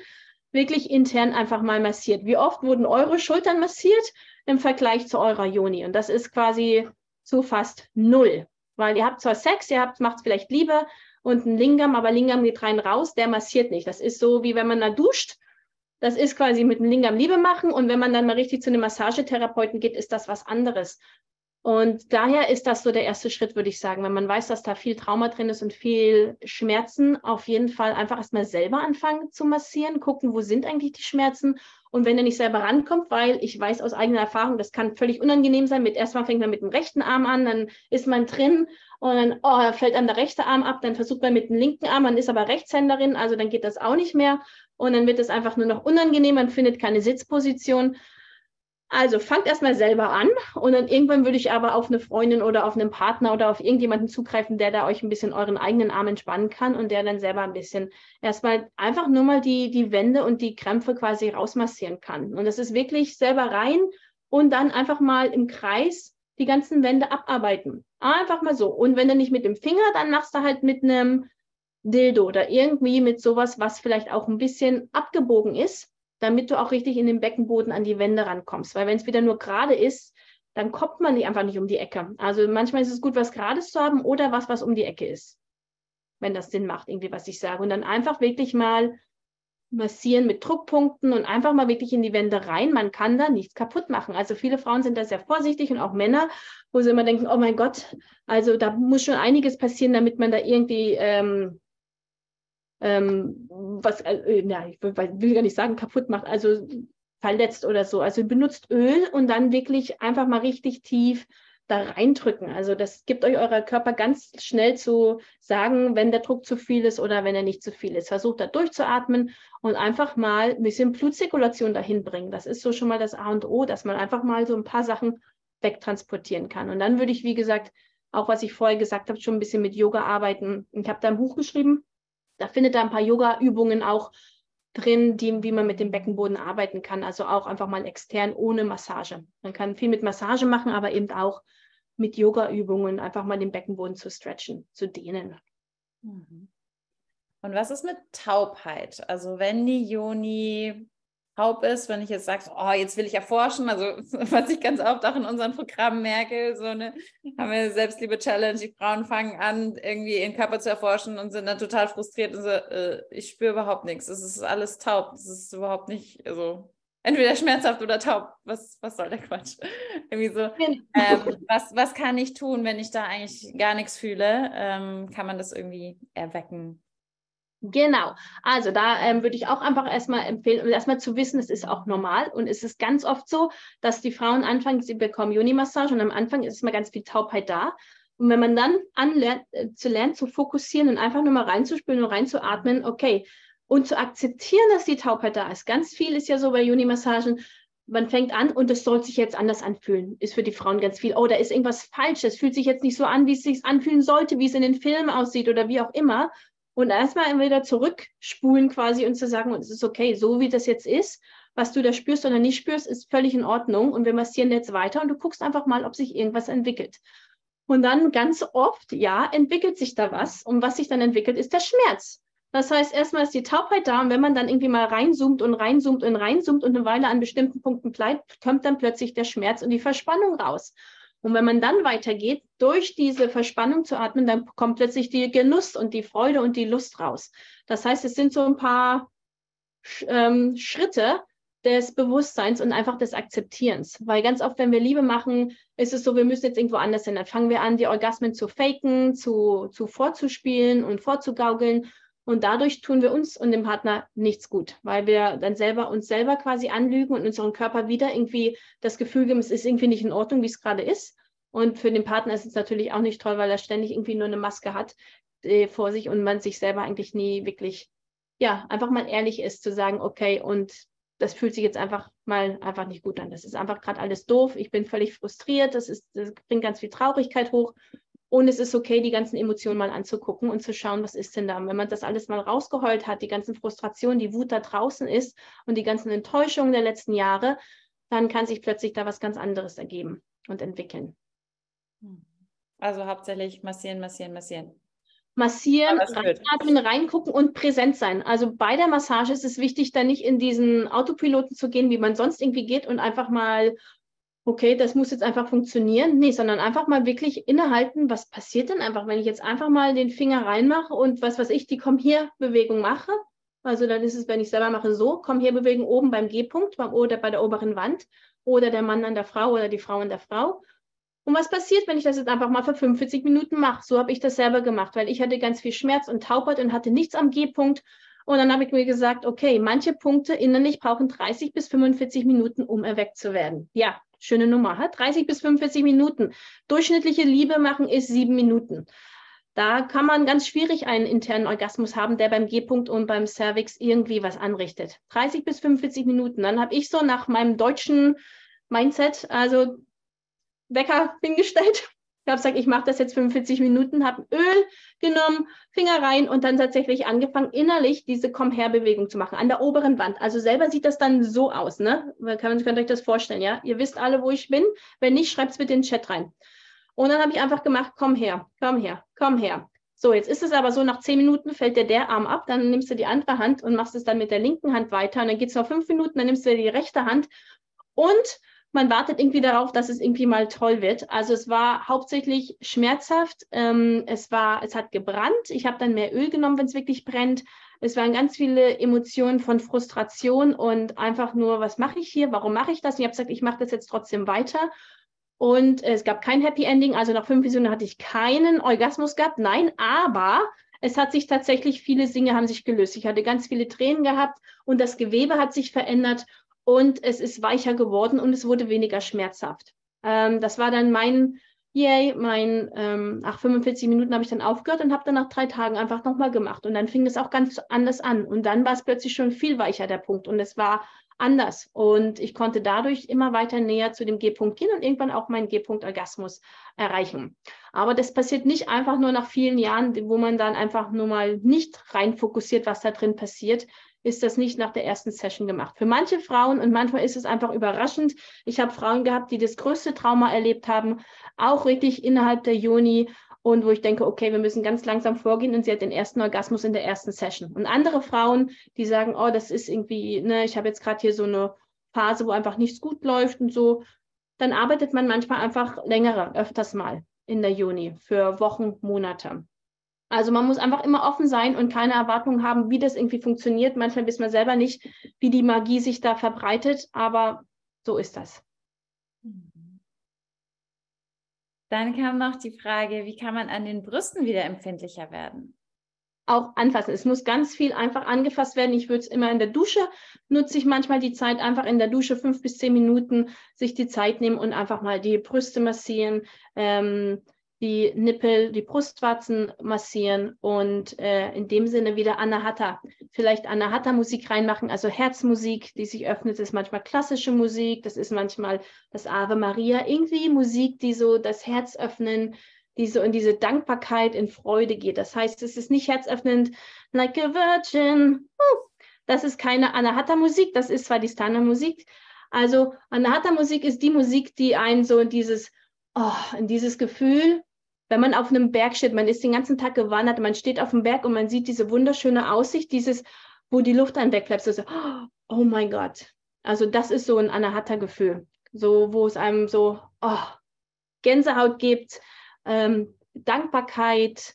wirklich intern einfach mal massiert? Wie oft wurden eure Schultern massiert? im Vergleich zu eurer Joni. Und das ist quasi zu fast null. Weil ihr habt zwar Sex, ihr macht es vielleicht lieber und ein Lingam, aber Lingam geht rein raus, der massiert nicht. Das ist so, wie wenn man da duscht. Das ist quasi mit einem Lingam Liebe machen. Und wenn man dann mal richtig zu einem Massagetherapeuten geht, ist das was anderes. Und daher ist das so der erste Schritt, würde ich sagen. Wenn man weiß, dass da viel Trauma drin ist und viel Schmerzen, auf jeden Fall einfach erstmal selber anfangen zu massieren, gucken, wo sind eigentlich die Schmerzen und wenn er nicht selber rankommt, weil ich weiß aus eigener Erfahrung, das kann völlig unangenehm sein. Mit erstmal fängt man mit dem rechten Arm an, dann ist man drin und dann oh, fällt dann der rechte Arm ab, dann versucht man mit dem linken Arm, man ist aber Rechtshänderin, also dann geht das auch nicht mehr und dann wird es einfach nur noch unangenehm, man findet keine Sitzposition. Also fangt erstmal selber an und dann irgendwann würde ich aber auf eine Freundin oder auf einen Partner oder auf irgendjemanden zugreifen, der da euch ein bisschen euren eigenen Arm entspannen kann und der dann selber ein bisschen erstmal einfach nur mal die, die Wände und die Krämpfe quasi rausmassieren kann. Und das ist wirklich selber rein und dann einfach mal im Kreis die ganzen Wände abarbeiten. Einfach mal so. Und wenn du nicht mit dem Finger, dann machst du halt mit einem Dildo oder irgendwie mit sowas, was vielleicht auch ein bisschen abgebogen ist damit du auch richtig in den Beckenboden an die Wände rankommst. Weil wenn es wieder nur gerade ist, dann kommt man nicht einfach nicht um die Ecke. Also manchmal ist es gut, was Gerades zu haben oder was, was um die Ecke ist. Wenn das Sinn macht, irgendwie, was ich sage. Und dann einfach wirklich mal massieren mit Druckpunkten und einfach mal wirklich in die Wände rein. Man kann da nichts kaputt machen. Also viele Frauen sind da sehr vorsichtig und auch Männer, wo sie immer denken, oh mein Gott, also da muss schon einiges passieren, damit man da irgendwie ähm, ähm, was, äh, ja, ich will, will gar nicht sagen, kaputt macht, also verletzt oder so. Also benutzt Öl und dann wirklich einfach mal richtig tief da reindrücken. Also das gibt euch euer Körper ganz schnell zu sagen, wenn der Druck zu viel ist oder wenn er nicht zu viel ist. Versucht da durchzuatmen und einfach mal ein bisschen Blutzirkulation dahin bringen. Das ist so schon mal das A und O, dass man einfach mal so ein paar Sachen wegtransportieren kann. Und dann würde ich, wie gesagt, auch was ich vorher gesagt habe, schon ein bisschen mit Yoga arbeiten. Ich habe da ein Buch geschrieben, da findet er ein paar Yoga-Übungen auch drin, die, wie man mit dem Beckenboden arbeiten kann. Also auch einfach mal extern ohne Massage. Man kann viel mit Massage machen, aber eben auch mit Yoga-Übungen einfach mal den Beckenboden zu stretchen, zu dehnen. Mhm. Und was ist mit Taubheit? Also wenn die Joni taub ist, wenn ich jetzt sage, oh, jetzt will ich erforschen, also was ich ganz oft auch in unseren Programmen merke, so eine, haben wir Selbstliebe-Challenge, die Frauen fangen an, irgendwie ihren Körper zu erforschen und sind dann total frustriert und so, äh, ich spüre überhaupt nichts, es ist alles taub, es ist überhaupt nicht, also entweder schmerzhaft oder taub, was, was soll der Quatsch? irgendwie so, ähm, was, was kann ich tun, wenn ich da eigentlich gar nichts fühle? Ähm, kann man das irgendwie erwecken? Genau. Also da ähm, würde ich auch einfach erstmal empfehlen, um erstmal zu wissen, es ist auch normal und es ist ganz oft so, dass die Frauen anfangen, sie bekommen Juni-Massage und am Anfang ist immer ganz viel Taubheit da. Und wenn man dann anlernt, äh, zu lernen, zu fokussieren und einfach nur mal reinzuspüren und reinzuatmen, okay, und zu akzeptieren, dass die Taubheit da ist. Ganz viel ist ja so bei Juni-Massagen, man fängt an und es soll sich jetzt anders anfühlen. Ist für die Frauen ganz viel. Oh, da ist irgendwas Falsches. Fühlt sich jetzt nicht so an, wie es sich anfühlen sollte, wie es in den Filmen aussieht oder wie auch immer. Und erstmal wieder zurückspulen quasi und zu sagen, es ist okay, so wie das jetzt ist, was du da spürst oder nicht spürst, ist völlig in Ordnung. Und wir massieren jetzt weiter und du guckst einfach mal, ob sich irgendwas entwickelt. Und dann ganz oft, ja, entwickelt sich da was. Und was sich dann entwickelt, ist der Schmerz. Das heißt, erstmal ist die Taubheit da und wenn man dann irgendwie mal reinzoomt und reinzoomt und reinzoomt und eine Weile an bestimmten Punkten bleibt, kommt dann plötzlich der Schmerz und die Verspannung raus. Und wenn man dann weitergeht, durch diese Verspannung zu atmen, dann kommt plötzlich die Genuss und die Freude und die Lust raus. Das heißt, es sind so ein paar ähm, Schritte des Bewusstseins und einfach des Akzeptierens. Weil ganz oft, wenn wir Liebe machen, ist es so, wir müssen jetzt irgendwo anders hin. Dann fangen wir an, die Orgasmen zu faken, zu, zu vorzuspielen und vorzugaukeln. Und dadurch tun wir uns und dem Partner nichts gut, weil wir dann selber uns selber quasi anlügen und unserem Körper wieder irgendwie das Gefühl geben, es ist irgendwie nicht in Ordnung, wie es gerade ist. Und für den Partner ist es natürlich auch nicht toll, weil er ständig irgendwie nur eine Maske hat äh, vor sich und man sich selber eigentlich nie wirklich, ja, einfach mal ehrlich ist zu sagen, okay, und das fühlt sich jetzt einfach mal einfach nicht gut an. Das ist einfach gerade alles doof. Ich bin völlig frustriert. Das, ist, das bringt ganz viel Traurigkeit hoch. Und es ist okay, die ganzen Emotionen mal anzugucken und zu schauen, was ist denn da. Und wenn man das alles mal rausgeheult hat, die ganzen Frustrationen, die Wut da draußen ist und die ganzen Enttäuschungen der letzten Jahre, dann kann sich plötzlich da was ganz anderes ergeben und entwickeln. Also hauptsächlich massieren, massieren, massieren. Massieren, reinatmen, reingucken und präsent sein. Also bei der Massage ist es wichtig, da nicht in diesen Autopiloten zu gehen, wie man sonst irgendwie geht und einfach mal okay, das muss jetzt einfach funktionieren. Nee, sondern einfach mal wirklich innehalten, was passiert denn einfach, wenn ich jetzt einfach mal den Finger reinmache und was weiß ich, die Komm hier Bewegung mache. Also dann ist es, wenn ich selber mache, so, Komm hier Bewegung oben beim G-Punkt oder bei der oberen Wand oder der Mann an der Frau oder die Frau an der Frau. Und was passiert, wenn ich das jetzt einfach mal für 45 Minuten mache? So habe ich das selber gemacht, weil ich hatte ganz viel Schmerz und Taubheit und hatte nichts am G-Punkt. Und dann habe ich mir gesagt, okay, manche Punkte innerlich brauchen 30 bis 45 Minuten, um erweckt zu werden. Ja, Schöne Nummer, hat 30 bis 45 Minuten. Durchschnittliche Liebe machen ist sieben Minuten. Da kann man ganz schwierig einen internen Orgasmus haben, der beim G-Punkt und beim Cervix irgendwie was anrichtet. 30 bis 45 Minuten. Dann habe ich so nach meinem deutschen Mindset, also Wecker hingestellt habe gesagt, ich mache das jetzt 45 Minuten, habe Öl genommen, Finger rein und dann tatsächlich angefangen, innerlich diese Komm-her-Bewegung zu machen, an der oberen Wand. Also selber sieht das dann so aus, ne? Könnt ihr euch das vorstellen, ja? Ihr wisst alle, wo ich bin. Wenn nicht, schreibt es bitte in den Chat rein. Und dann habe ich einfach gemacht, komm her, komm her, komm her. So, jetzt ist es aber so, nach zehn Minuten fällt dir der Arm ab, dann nimmst du die andere Hand und machst es dann mit der linken Hand weiter. Und dann geht es noch fünf Minuten, dann nimmst du die rechte Hand und man wartet irgendwie darauf, dass es irgendwie mal toll wird. Also es war hauptsächlich schmerzhaft. Ähm, es war, es hat gebrannt. Ich habe dann mehr Öl genommen, wenn es wirklich brennt. Es waren ganz viele Emotionen von Frustration und einfach nur, was mache ich hier? Warum mache ich das? Und ich habe gesagt, ich mache das jetzt trotzdem weiter. Und es gab kein Happy Ending. Also nach fünf Visionen hatte ich keinen Orgasmus gehabt. Nein, aber es hat sich tatsächlich, viele Dinge haben sich gelöst. Ich hatte ganz viele Tränen gehabt und das Gewebe hat sich verändert und es ist weicher geworden und es wurde weniger schmerzhaft. Ähm, das war dann mein, yay, mein, ähm, ach, 45 Minuten habe ich dann aufgehört und habe dann nach drei Tagen einfach nochmal gemacht. Und dann fing es auch ganz anders an. Und dann war es plötzlich schon viel weicher, der Punkt. Und es war anders. Und ich konnte dadurch immer weiter näher zu dem G-Punkt gehen und irgendwann auch meinen G-Punkt-Orgasmus erreichen. Aber das passiert nicht einfach nur nach vielen Jahren, wo man dann einfach nur mal nicht rein fokussiert, was da drin passiert, ist das nicht nach der ersten Session gemacht. Für manche Frauen und manchmal ist es einfach überraschend. Ich habe Frauen gehabt, die das größte Trauma erlebt haben, auch wirklich innerhalb der Juni und wo ich denke, okay, wir müssen ganz langsam vorgehen und sie hat den ersten Orgasmus in der ersten Session. Und andere Frauen, die sagen, oh, das ist irgendwie, ne, ich habe jetzt gerade hier so eine Phase, wo einfach nichts gut läuft und so, dann arbeitet man manchmal einfach längere, öfters mal in der Juni für Wochen, Monate. Also man muss einfach immer offen sein und keine Erwartungen haben, wie das irgendwie funktioniert. Manchmal wissen wir selber nicht, wie die Magie sich da verbreitet, aber so ist das. Dann kam noch die Frage, wie kann man an den Brüsten wieder empfindlicher werden? Auch anfassen. Es muss ganz viel einfach angefasst werden. Ich würde es immer in der Dusche, nutze ich manchmal die Zeit, einfach in der Dusche fünf bis zehn Minuten sich die Zeit nehmen und einfach mal die Brüste massieren. Ähm, die Nippel, die Brustwarzen massieren und äh, in dem Sinne wieder Anahata, vielleicht Anahata Musik reinmachen, also Herzmusik, die sich öffnet, das ist manchmal klassische Musik, das ist manchmal das Ave Maria, irgendwie Musik, die so das Herz öffnen, die so in diese Dankbarkeit, in Freude geht. Das heißt, es ist nicht herzöffnend, like a virgin. Das ist keine Anahata Musik, das ist zwar die Standard Musik. Also Anahata Musik ist die Musik, die einen so in dieses oh, in dieses Gefühl wenn man auf einem Berg steht, man ist den ganzen Tag gewandert, man steht auf dem Berg und man sieht diese wunderschöne Aussicht, dieses, wo die Luft dann wegbleibt, so, oh mein Gott. Also das ist so ein Anahata-Gefühl, so wo es einem so oh, Gänsehaut gibt, ähm, Dankbarkeit,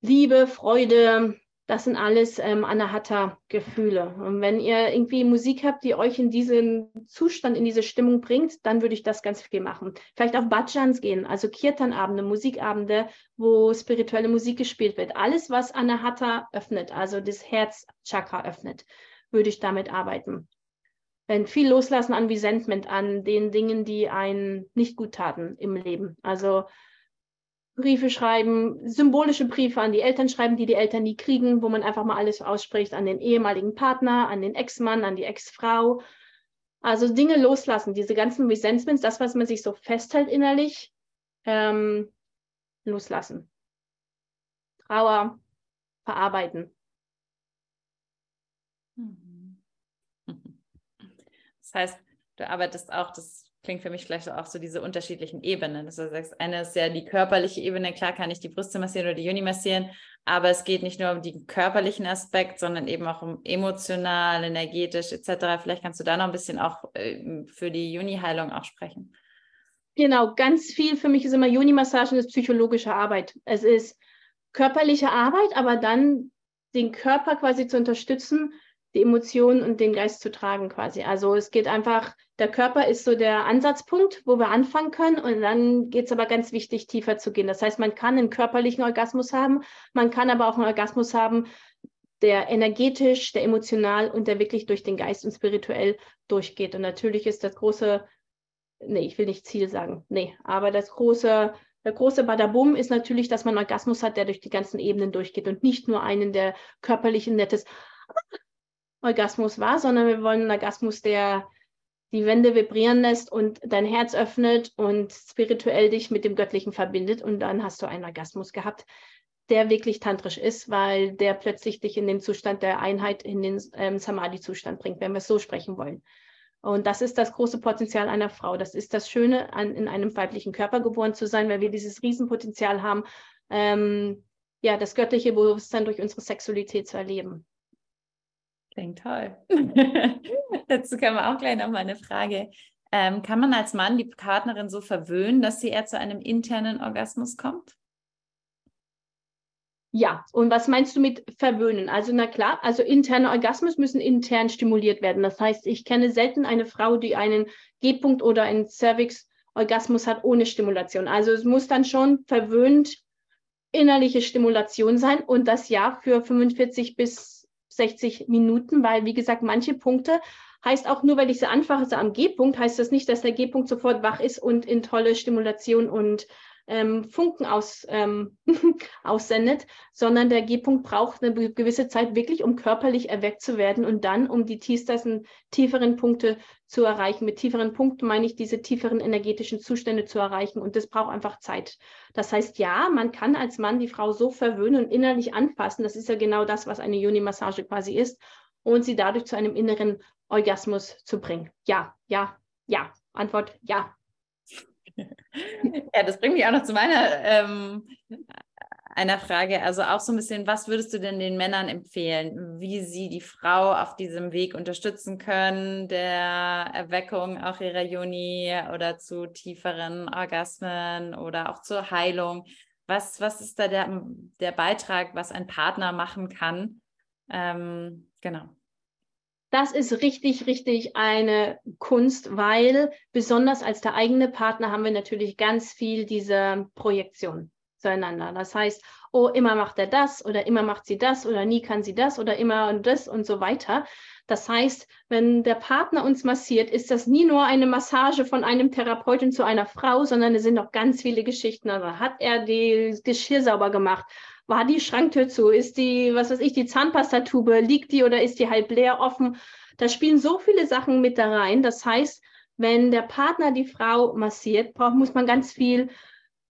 Liebe, Freude, das sind alles ähm, Anahata-Gefühle. Und wenn ihr irgendwie Musik habt, die euch in diesen Zustand, in diese Stimmung bringt, dann würde ich das ganz viel machen. Vielleicht auf Bhajans gehen, also Kirtan-Abende, Musikabende, wo spirituelle Musik gespielt wird. Alles, was Anahata öffnet, also das Herzchakra öffnet, würde ich damit arbeiten. Wenn viel loslassen an Resentment, an den Dingen, die einen nicht gut taten im Leben. Also Briefe schreiben, symbolische Briefe an die Eltern schreiben, die die Eltern nie kriegen, wo man einfach mal alles ausspricht an den ehemaligen Partner, an den Ex-Mann, an die Ex-Frau. Also Dinge loslassen, diese ganzen Resentments, das, was man sich so festhält innerlich, ähm, loslassen. Trauer verarbeiten. Mhm. Das heißt, du arbeitest auch das klingt für mich vielleicht auch so diese unterschiedlichen Ebenen. Also du sagst, eine ist ja die körperliche Ebene, klar kann ich die Brüste massieren oder die Juni massieren, aber es geht nicht nur um den körperlichen Aspekt, sondern eben auch um emotional, energetisch etc. Vielleicht kannst du da noch ein bisschen auch äh, für die Juni-Heilung auch sprechen. Genau, ganz viel für mich ist immer Juni-Massagen ist psychologische Arbeit. Es ist körperliche Arbeit, aber dann den Körper quasi zu unterstützen, die Emotionen und den Geist zu tragen quasi. Also es geht einfach, der Körper ist so der Ansatzpunkt, wo wir anfangen können und dann geht es aber ganz wichtig, tiefer zu gehen. Das heißt, man kann einen körperlichen Orgasmus haben, man kann aber auch einen Orgasmus haben, der energetisch, der emotional und der wirklich durch den Geist und spirituell durchgeht. Und natürlich ist das große, nee, ich will nicht Ziel sagen, nee, aber das große, der große Badabum ist natürlich, dass man Orgasmus hat, der durch die ganzen Ebenen durchgeht und nicht nur einen, der körperlich ein nettes Orgasmus war, sondern wir wollen einen Orgasmus, der die Wände vibrieren lässt und dein Herz öffnet und spirituell dich mit dem Göttlichen verbindet. Und dann hast du einen Orgasmus gehabt, der wirklich tantrisch ist, weil der plötzlich dich in den Zustand der Einheit, in den ähm, Samadhi-Zustand bringt, wenn wir es so sprechen wollen. Und das ist das große Potenzial einer Frau. Das ist das Schöne, an, in einem weiblichen Körper geboren zu sein, weil wir dieses Riesenpotenzial haben, ähm, ja, das göttliche Bewusstsein durch unsere Sexualität zu erleben. Klingt toll. Dazu kann man auch gleich noch mal eine Frage. Ähm, kann man als Mann die Partnerin so verwöhnen, dass sie eher zu einem internen Orgasmus kommt? Ja, und was meinst du mit verwöhnen? Also na klar, also interne Orgasmus müssen intern stimuliert werden. Das heißt, ich kenne selten eine Frau, die einen G-Punkt oder einen Cervix-Orgasmus hat ohne Stimulation. Also es muss dann schon verwöhnt innerliche Stimulation sein und das ja für 45 bis 60 Minuten, weil, wie gesagt, manche Punkte heißt auch nur, weil ich sie anfache am G-Punkt, heißt das nicht, dass der G-Punkt sofort wach ist und in tolle Stimulation und ähm, Funken aus, ähm, aussendet, sondern der G-Punkt braucht eine gewisse Zeit wirklich, um körperlich erweckt zu werden und dann, um die tiefsten, tieferen Punkte zu erreichen. Mit tieferen Punkten meine ich, diese tieferen energetischen Zustände zu erreichen und das braucht einfach Zeit. Das heißt, ja, man kann als Mann die Frau so verwöhnen und innerlich anfassen. Das ist ja genau das, was eine Juni-Massage quasi ist und sie dadurch zu einem inneren Orgasmus zu bringen. Ja, ja, ja. Antwort ja. Ja, das bringt mich auch noch zu meiner ähm, einer Frage. Also auch so ein bisschen, was würdest du denn den Männern empfehlen, wie sie die Frau auf diesem Weg unterstützen können, der Erweckung auch ihrer Juni oder zu tieferen Orgasmen oder auch zur Heilung? Was, was ist da der, der Beitrag, was ein Partner machen kann? Ähm, genau. Das ist richtig, richtig eine Kunst, weil besonders als der eigene Partner haben wir natürlich ganz viel diese Projektion zueinander. Das heißt, oh, immer macht er das oder immer macht sie das oder nie kann sie das oder immer und das und so weiter. Das heißt, wenn der Partner uns massiert, ist das nie nur eine Massage von einem Therapeuten zu einer Frau, sondern es sind noch ganz viele Geschichten. Also hat er das Geschirr sauber gemacht? War die Schranktür zu? Ist die, was weiß ich, die Zahnpastatube, liegt die oder ist die halb leer offen? Da spielen so viele Sachen mit da rein. Das heißt, wenn der Partner die Frau massiert, braucht, muss man ganz viel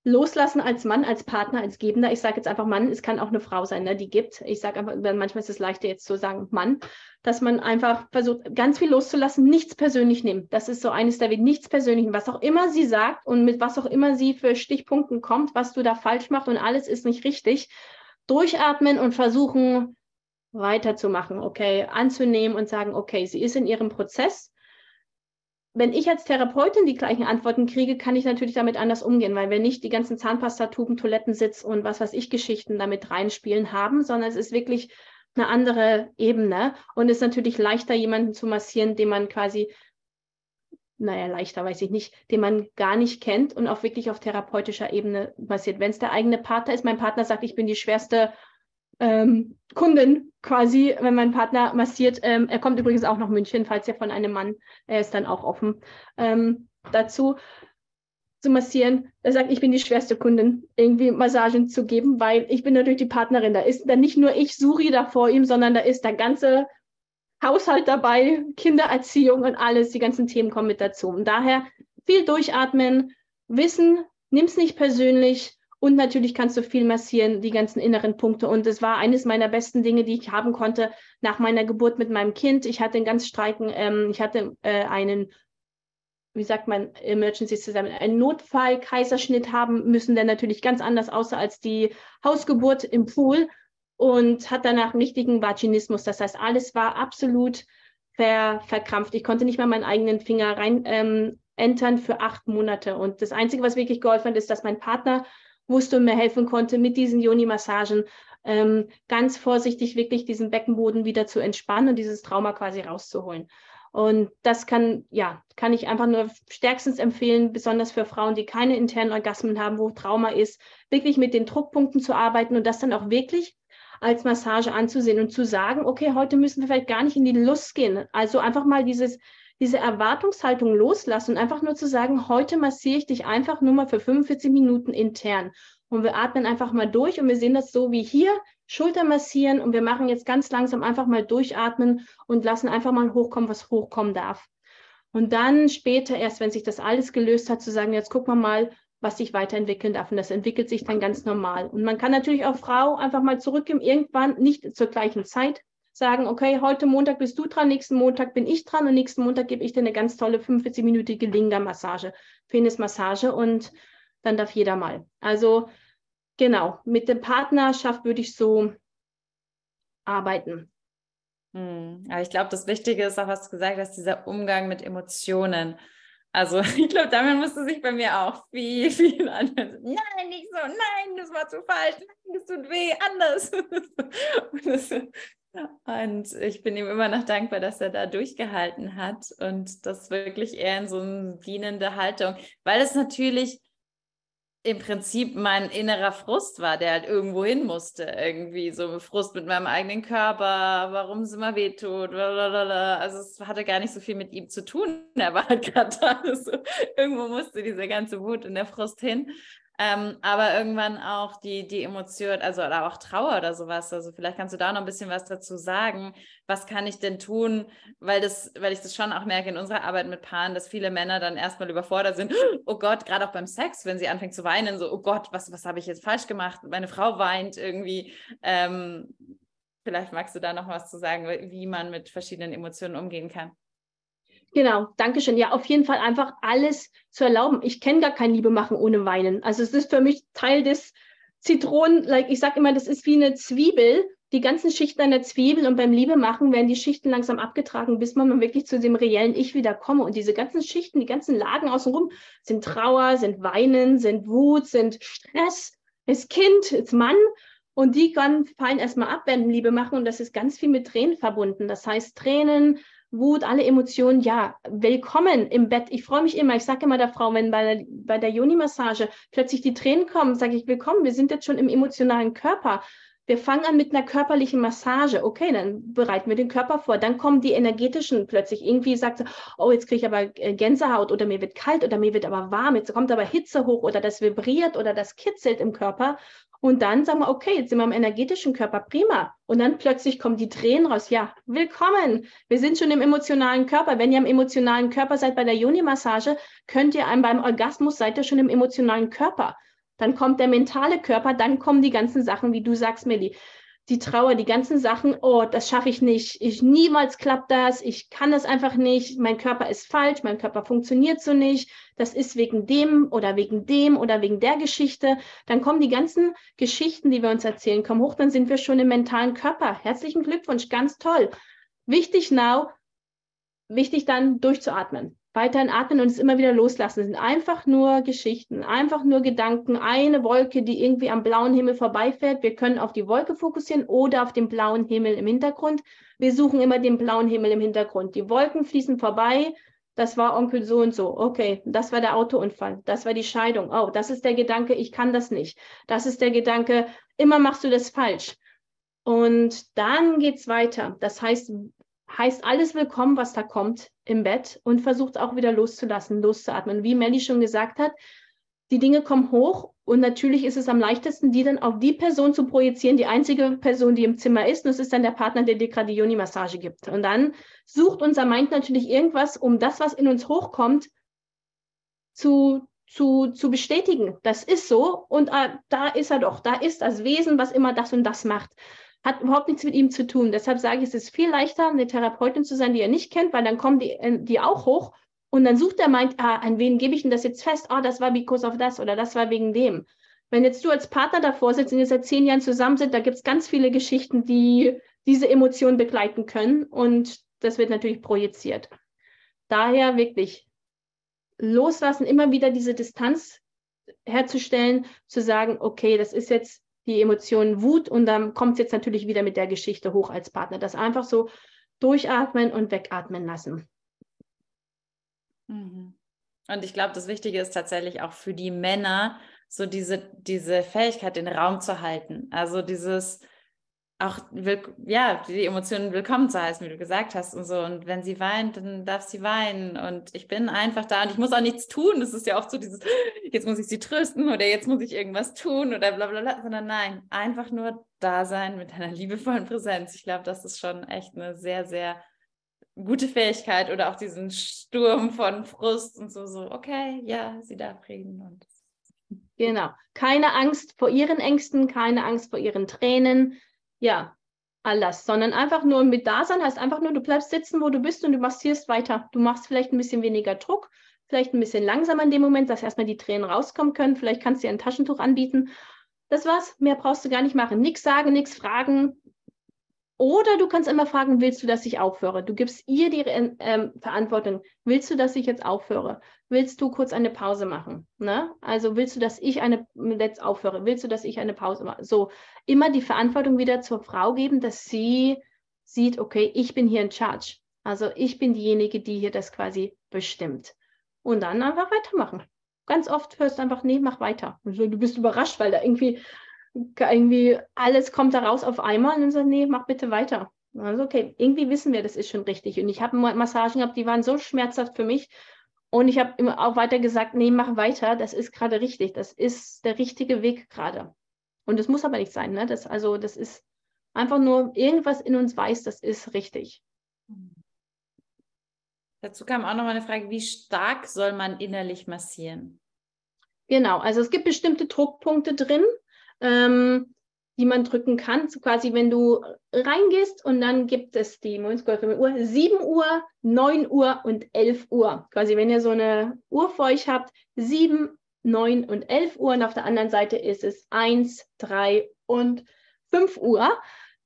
loslassen als Mann, als Partner, als Gebender. Ich sage jetzt einfach Mann, es kann auch eine Frau sein, ne, die gibt. Ich sage einfach, manchmal ist es leichter jetzt zu sagen Mann, dass man einfach versucht, ganz viel loszulassen, nichts persönlich nimmt. Das ist so eines der Wege, nichts persönlich, was auch immer sie sagt und mit was auch immer sie für Stichpunkten kommt, was du da falsch machst und alles ist nicht richtig. Durchatmen und versuchen weiterzumachen, okay, anzunehmen und sagen, okay, sie ist in ihrem Prozess wenn ich als Therapeutin die gleichen Antworten kriege, kann ich natürlich damit anders umgehen, weil wir nicht die ganzen Zahnpastatuben, Toilettensitz und was weiß ich Geschichten damit reinspielen haben, sondern es ist wirklich eine andere Ebene und es ist natürlich leichter, jemanden zu massieren, den man quasi, naja, leichter weiß ich nicht, den man gar nicht kennt und auch wirklich auf therapeutischer Ebene massiert. Wenn es der eigene Partner ist, mein Partner sagt, ich bin die schwerste ähm, Kundin quasi, wenn mein Partner massiert. Ähm, er kommt übrigens auch nach München, falls ihr von einem Mann, er ist dann auch offen ähm, dazu zu massieren. Er sagt, ich bin die schwerste Kundin, irgendwie Massagen zu geben, weil ich bin natürlich die Partnerin. Da ist dann nicht nur ich, Suri, da vor ihm, sondern da ist der ganze Haushalt dabei, Kindererziehung und alles, die ganzen Themen kommen mit dazu. Und daher viel durchatmen, wissen, nimm es nicht persönlich, und natürlich kannst du viel massieren, die ganzen inneren Punkte. Und es war eines meiner besten Dinge, die ich haben konnte nach meiner Geburt mit meinem Kind. Ich hatte einen ganz streiken, ähm, ich hatte äh, einen, wie sagt man, Emergency zusammen, einen Notfall-Kaiserschnitt haben müssen, der natürlich ganz anders aussah als die Hausgeburt im Pool und hat danach einen richtigen Vaginismus. Das heißt, alles war absolut ver, verkrampft. Ich konnte nicht mal meinen eigenen Finger rein ähm, entern für acht Monate. Und das Einzige, was wirklich geholfen hat, ist, dass mein Partner wusste und mir helfen konnte mit diesen Yoni-Massagen, ähm, ganz vorsichtig wirklich diesen Beckenboden wieder zu entspannen und dieses Trauma quasi rauszuholen. Und das kann, ja, kann ich einfach nur stärkstens empfehlen, besonders für Frauen, die keine internen Orgasmen haben, wo Trauma ist, wirklich mit den Druckpunkten zu arbeiten und das dann auch wirklich als Massage anzusehen und zu sagen, okay, heute müssen wir vielleicht gar nicht in die Lust gehen. Also einfach mal dieses diese Erwartungshaltung loslassen und einfach nur zu sagen, heute massiere ich dich einfach nur mal für 45 Minuten intern. Und wir atmen einfach mal durch und wir sehen das so wie hier, Schulter massieren und wir machen jetzt ganz langsam einfach mal durchatmen und lassen einfach mal hochkommen, was hochkommen darf. Und dann später erst, wenn sich das alles gelöst hat, zu sagen, jetzt gucken wir mal, was sich weiterentwickeln darf. Und das entwickelt sich dann ganz normal. Und man kann natürlich auch Frau einfach mal zurückgeben, irgendwann nicht zur gleichen Zeit, sagen, okay, heute Montag bist du dran, nächsten Montag bin ich dran und nächsten Montag gebe ich dir eine ganz tolle 45-minütige Linga-Massage, Penismassage und dann darf jeder mal. Also genau, mit der Partnerschaft würde ich so arbeiten. Hm. Aber ich glaube, das Wichtige ist auch, was du gesagt hast, dieser Umgang mit Emotionen. Also ich glaube, damit musste sich bei mir auch viel, viel anders. Nein, nicht so, nein, das war zu falsch, nein, das tut weh, anders. Und das und ich bin ihm immer noch dankbar, dass er da durchgehalten hat und das wirklich eher in so eine dienende Haltung, weil es natürlich im Prinzip mein innerer Frust war, der halt irgendwo hin musste. Irgendwie so Frust mit meinem eigenen Körper, warum es immer wehtut. Blablabla. Also es hatte gar nicht so viel mit ihm zu tun. Er war halt gerade da. Also irgendwo musste diese ganze Wut und der Frust hin. Ähm, aber irgendwann auch die, die Emotion, also oder auch Trauer oder sowas. Also vielleicht kannst du da noch ein bisschen was dazu sagen. Was kann ich denn tun? Weil das, weil ich das schon auch merke in unserer Arbeit mit Paaren, dass viele Männer dann erstmal überfordert sind. Oh Gott, gerade auch beim Sex, wenn sie anfängt zu weinen, so, oh Gott, was, was habe ich jetzt falsch gemacht? Meine Frau weint irgendwie. Ähm, vielleicht magst du da noch was zu sagen, wie man mit verschiedenen Emotionen umgehen kann. Genau, danke schön. Ja, auf jeden Fall einfach alles zu erlauben. Ich kenne gar kein Liebe machen ohne Weinen. Also es ist für mich Teil des Zitronen, like ich sage immer, das ist wie eine Zwiebel, die ganzen Schichten einer Zwiebel und beim Liebe machen werden die Schichten langsam abgetragen, bis man wirklich zu dem reellen Ich wieder komme. Und diese ganzen Schichten, die ganzen Lagen außenrum sind Trauer, sind Weinen, sind Wut, sind Stress, ist Kind, ist Mann. Und die fallen erstmal ab, werden Liebe machen. Und das ist ganz viel mit Tränen verbunden. Das heißt, Tränen, Wut, alle Emotionen, ja, willkommen im Bett. Ich freue mich immer. Ich sage immer der Frau, wenn bei der, bei der Joni-Massage plötzlich die Tränen kommen, sage ich willkommen. Wir sind jetzt schon im emotionalen Körper. Wir fangen an mit einer körperlichen Massage. Okay, dann bereiten wir den Körper vor. Dann kommen die energetischen plötzlich. Irgendwie sagt sie, oh, jetzt kriege ich aber äh, Gänsehaut oder mir wird kalt oder mir wird aber warm. Jetzt kommt aber Hitze hoch oder das vibriert oder das kitzelt im Körper. Und dann sagen wir, okay, jetzt sind wir im energetischen Körper, prima. Und dann plötzlich kommen die Tränen raus. Ja, willkommen. Wir sind schon im emotionalen Körper. Wenn ihr im emotionalen Körper seid bei der Juni-Massage, könnt ihr einem beim Orgasmus, seid ihr schon im emotionalen Körper. Dann kommt der mentale Körper, dann kommen die ganzen Sachen, wie du sagst, Millie. Die Trauer, die ganzen Sachen, oh, das schaffe ich nicht, ich niemals klappt das, ich kann das einfach nicht, mein Körper ist falsch, mein Körper funktioniert so nicht, das ist wegen dem oder wegen dem oder wegen der Geschichte. Dann kommen die ganzen Geschichten, die wir uns erzählen, kommen hoch, dann sind wir schon im mentalen Körper. Herzlichen Glückwunsch, ganz toll. Wichtig now, wichtig dann durchzuatmen weiterhin atmen und es immer wieder loslassen. Es sind einfach nur Geschichten, einfach nur Gedanken, eine Wolke, die irgendwie am blauen Himmel vorbeifährt. Wir können auf die Wolke fokussieren oder auf den blauen Himmel im Hintergrund. Wir suchen immer den blauen Himmel im Hintergrund. Die Wolken fließen vorbei. Das war Onkel so und so. Okay, das war der Autounfall. Das war die Scheidung. Oh, das ist der Gedanke, ich kann das nicht. Das ist der Gedanke, immer machst du das falsch. Und dann geht's weiter. Das heißt, heißt alles willkommen, was da kommt im Bett und versucht auch wieder loszulassen, loszuatmen. Wie Melly schon gesagt hat, die Dinge kommen hoch und natürlich ist es am leichtesten, die dann auf die Person zu projizieren, die einzige Person, die im Zimmer ist. Und das ist dann der Partner, der dir gerade die Yoni-Massage gibt. Und dann sucht unser Mind natürlich irgendwas, um das, was in uns hochkommt, zu, zu, zu bestätigen. Das ist so und äh, da ist er doch. Da ist das Wesen, was immer das und das macht hat überhaupt nichts mit ihm zu tun. Deshalb sage ich, es ist viel leichter, eine Therapeutin zu sein, die er nicht kennt, weil dann kommen die, äh, die auch hoch und dann sucht er meint, ah, an wen gebe ich denn das jetzt fest? Ah, das war because of das oder das war wegen dem. Wenn jetzt du als Partner davor sitzt und ihr seit zehn Jahren zusammen sind, da gibt es ganz viele Geschichten, die diese Emotionen begleiten können und das wird natürlich projiziert. Daher wirklich loslassen, immer wieder diese Distanz herzustellen, zu sagen, okay, das ist jetzt die Emotionen Wut und dann kommt es jetzt natürlich wieder mit der Geschichte hoch als Partner. Das einfach so durchatmen und wegatmen lassen. Mhm. Und ich glaube, das Wichtige ist tatsächlich auch für die Männer, so diese, diese Fähigkeit, den Raum zu halten. Also dieses, auch ja, die Emotionen willkommen zu heißen, wie du gesagt hast und so. Und wenn sie weint, dann darf sie weinen. Und ich bin einfach da und ich muss auch nichts tun. Das ist ja oft so dieses, jetzt muss ich sie trösten oder jetzt muss ich irgendwas tun oder bla bla bla, sondern nein, einfach nur da sein mit einer liebevollen Präsenz. Ich glaube, das ist schon echt eine sehr, sehr gute Fähigkeit oder auch diesen Sturm von Frust und so, so, okay, ja, sie darf reden und Genau. Keine Angst vor ihren Ängsten, keine Angst vor ihren Tränen, ja, alles, sondern einfach nur mit Dasein heißt einfach nur, du bleibst sitzen, wo du bist und du massierst weiter. Du machst vielleicht ein bisschen weniger Druck, vielleicht ein bisschen langsamer in dem Moment, dass erstmal die Tränen rauskommen können. Vielleicht kannst du dir ein Taschentuch anbieten. Das war's. Mehr brauchst du gar nicht machen. Nichts sagen, nichts fragen. Oder du kannst immer fragen, willst du, dass ich aufhöre? Du gibst ihr die ähm, Verantwortung. Willst du, dass ich jetzt aufhöre? Willst du kurz eine Pause machen? Ne? Also willst du, dass ich eine jetzt aufhöre? Willst du, dass ich eine Pause mache? So immer die Verantwortung wieder zur Frau geben, dass sie sieht, okay, ich bin hier in Charge. Also ich bin diejenige, die hier das quasi bestimmt. Und dann einfach weitermachen. Ganz oft hörst du einfach, nee, mach weiter. Also, du bist überrascht, weil da irgendwie irgendwie alles kommt da raus auf einmal und dann sagt, nee, mach bitte weiter. Also okay, irgendwie wissen wir, das ist schon richtig. Und ich habe Massagen gehabt, die waren so schmerzhaft für mich. Und ich habe immer auch weiter gesagt, nee, mach weiter, das ist gerade richtig. Das ist der richtige Weg gerade. Und das muss aber nicht sein. Ne? Das, also das ist einfach nur, irgendwas in uns weiß, das ist richtig. Dazu kam auch noch mal eine Frage, wie stark soll man innerlich massieren? Genau, also es gibt bestimmte Druckpunkte drin ähm, die man drücken kann. So quasi, wenn du reingehst und dann gibt es die Uhr, 7 Uhr, 9 Uhr und 11 Uhr. Quasi, wenn ihr so eine Uhr vor euch habt, 7, 9 und 11 Uhr und auf der anderen Seite ist es 1, 3 und 5 Uhr.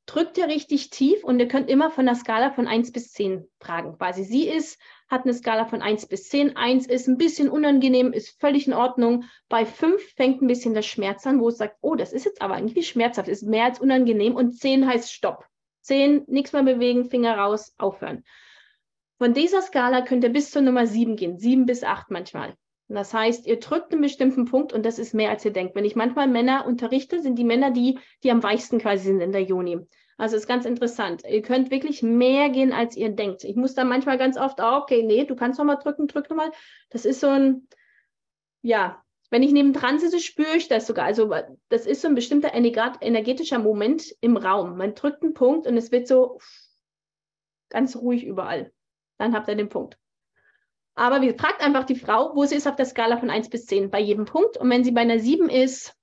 Drückt ihr richtig tief und ihr könnt immer von der Skala von 1 bis 10 fragen. Quasi sie ist hat eine Skala von 1 bis 10. 1 ist ein bisschen unangenehm, ist völlig in Ordnung. Bei 5 fängt ein bisschen der Schmerz an, wo es sagt, oh, das ist jetzt aber irgendwie schmerzhaft, ist mehr als unangenehm. Und 10 heißt Stopp. 10, nichts mehr bewegen, Finger raus, aufhören. Von dieser Skala könnt ihr bis zur Nummer 7 gehen, 7 bis 8 manchmal. Das heißt, ihr drückt einen bestimmten Punkt und das ist mehr, als ihr denkt. Wenn ich manchmal Männer unterrichte, sind die Männer die, die am weichsten quasi sind in der Joni. Also ist ganz interessant. Ihr könnt wirklich mehr gehen, als ihr denkt. Ich muss da manchmal ganz oft, oh, okay, nee, du kannst noch mal drücken, drück noch mal. Das ist so ein, ja, wenn ich nebendran sitze, spüre ich das sogar. Also das ist so ein bestimmter energetischer Moment im Raum. Man drückt einen Punkt und es wird so ganz ruhig überall. Dann habt ihr den Punkt. Aber wir fragt einfach die Frau, wo sie ist auf der Skala von 1 bis 10 bei jedem Punkt. Und wenn sie bei einer 7 ist,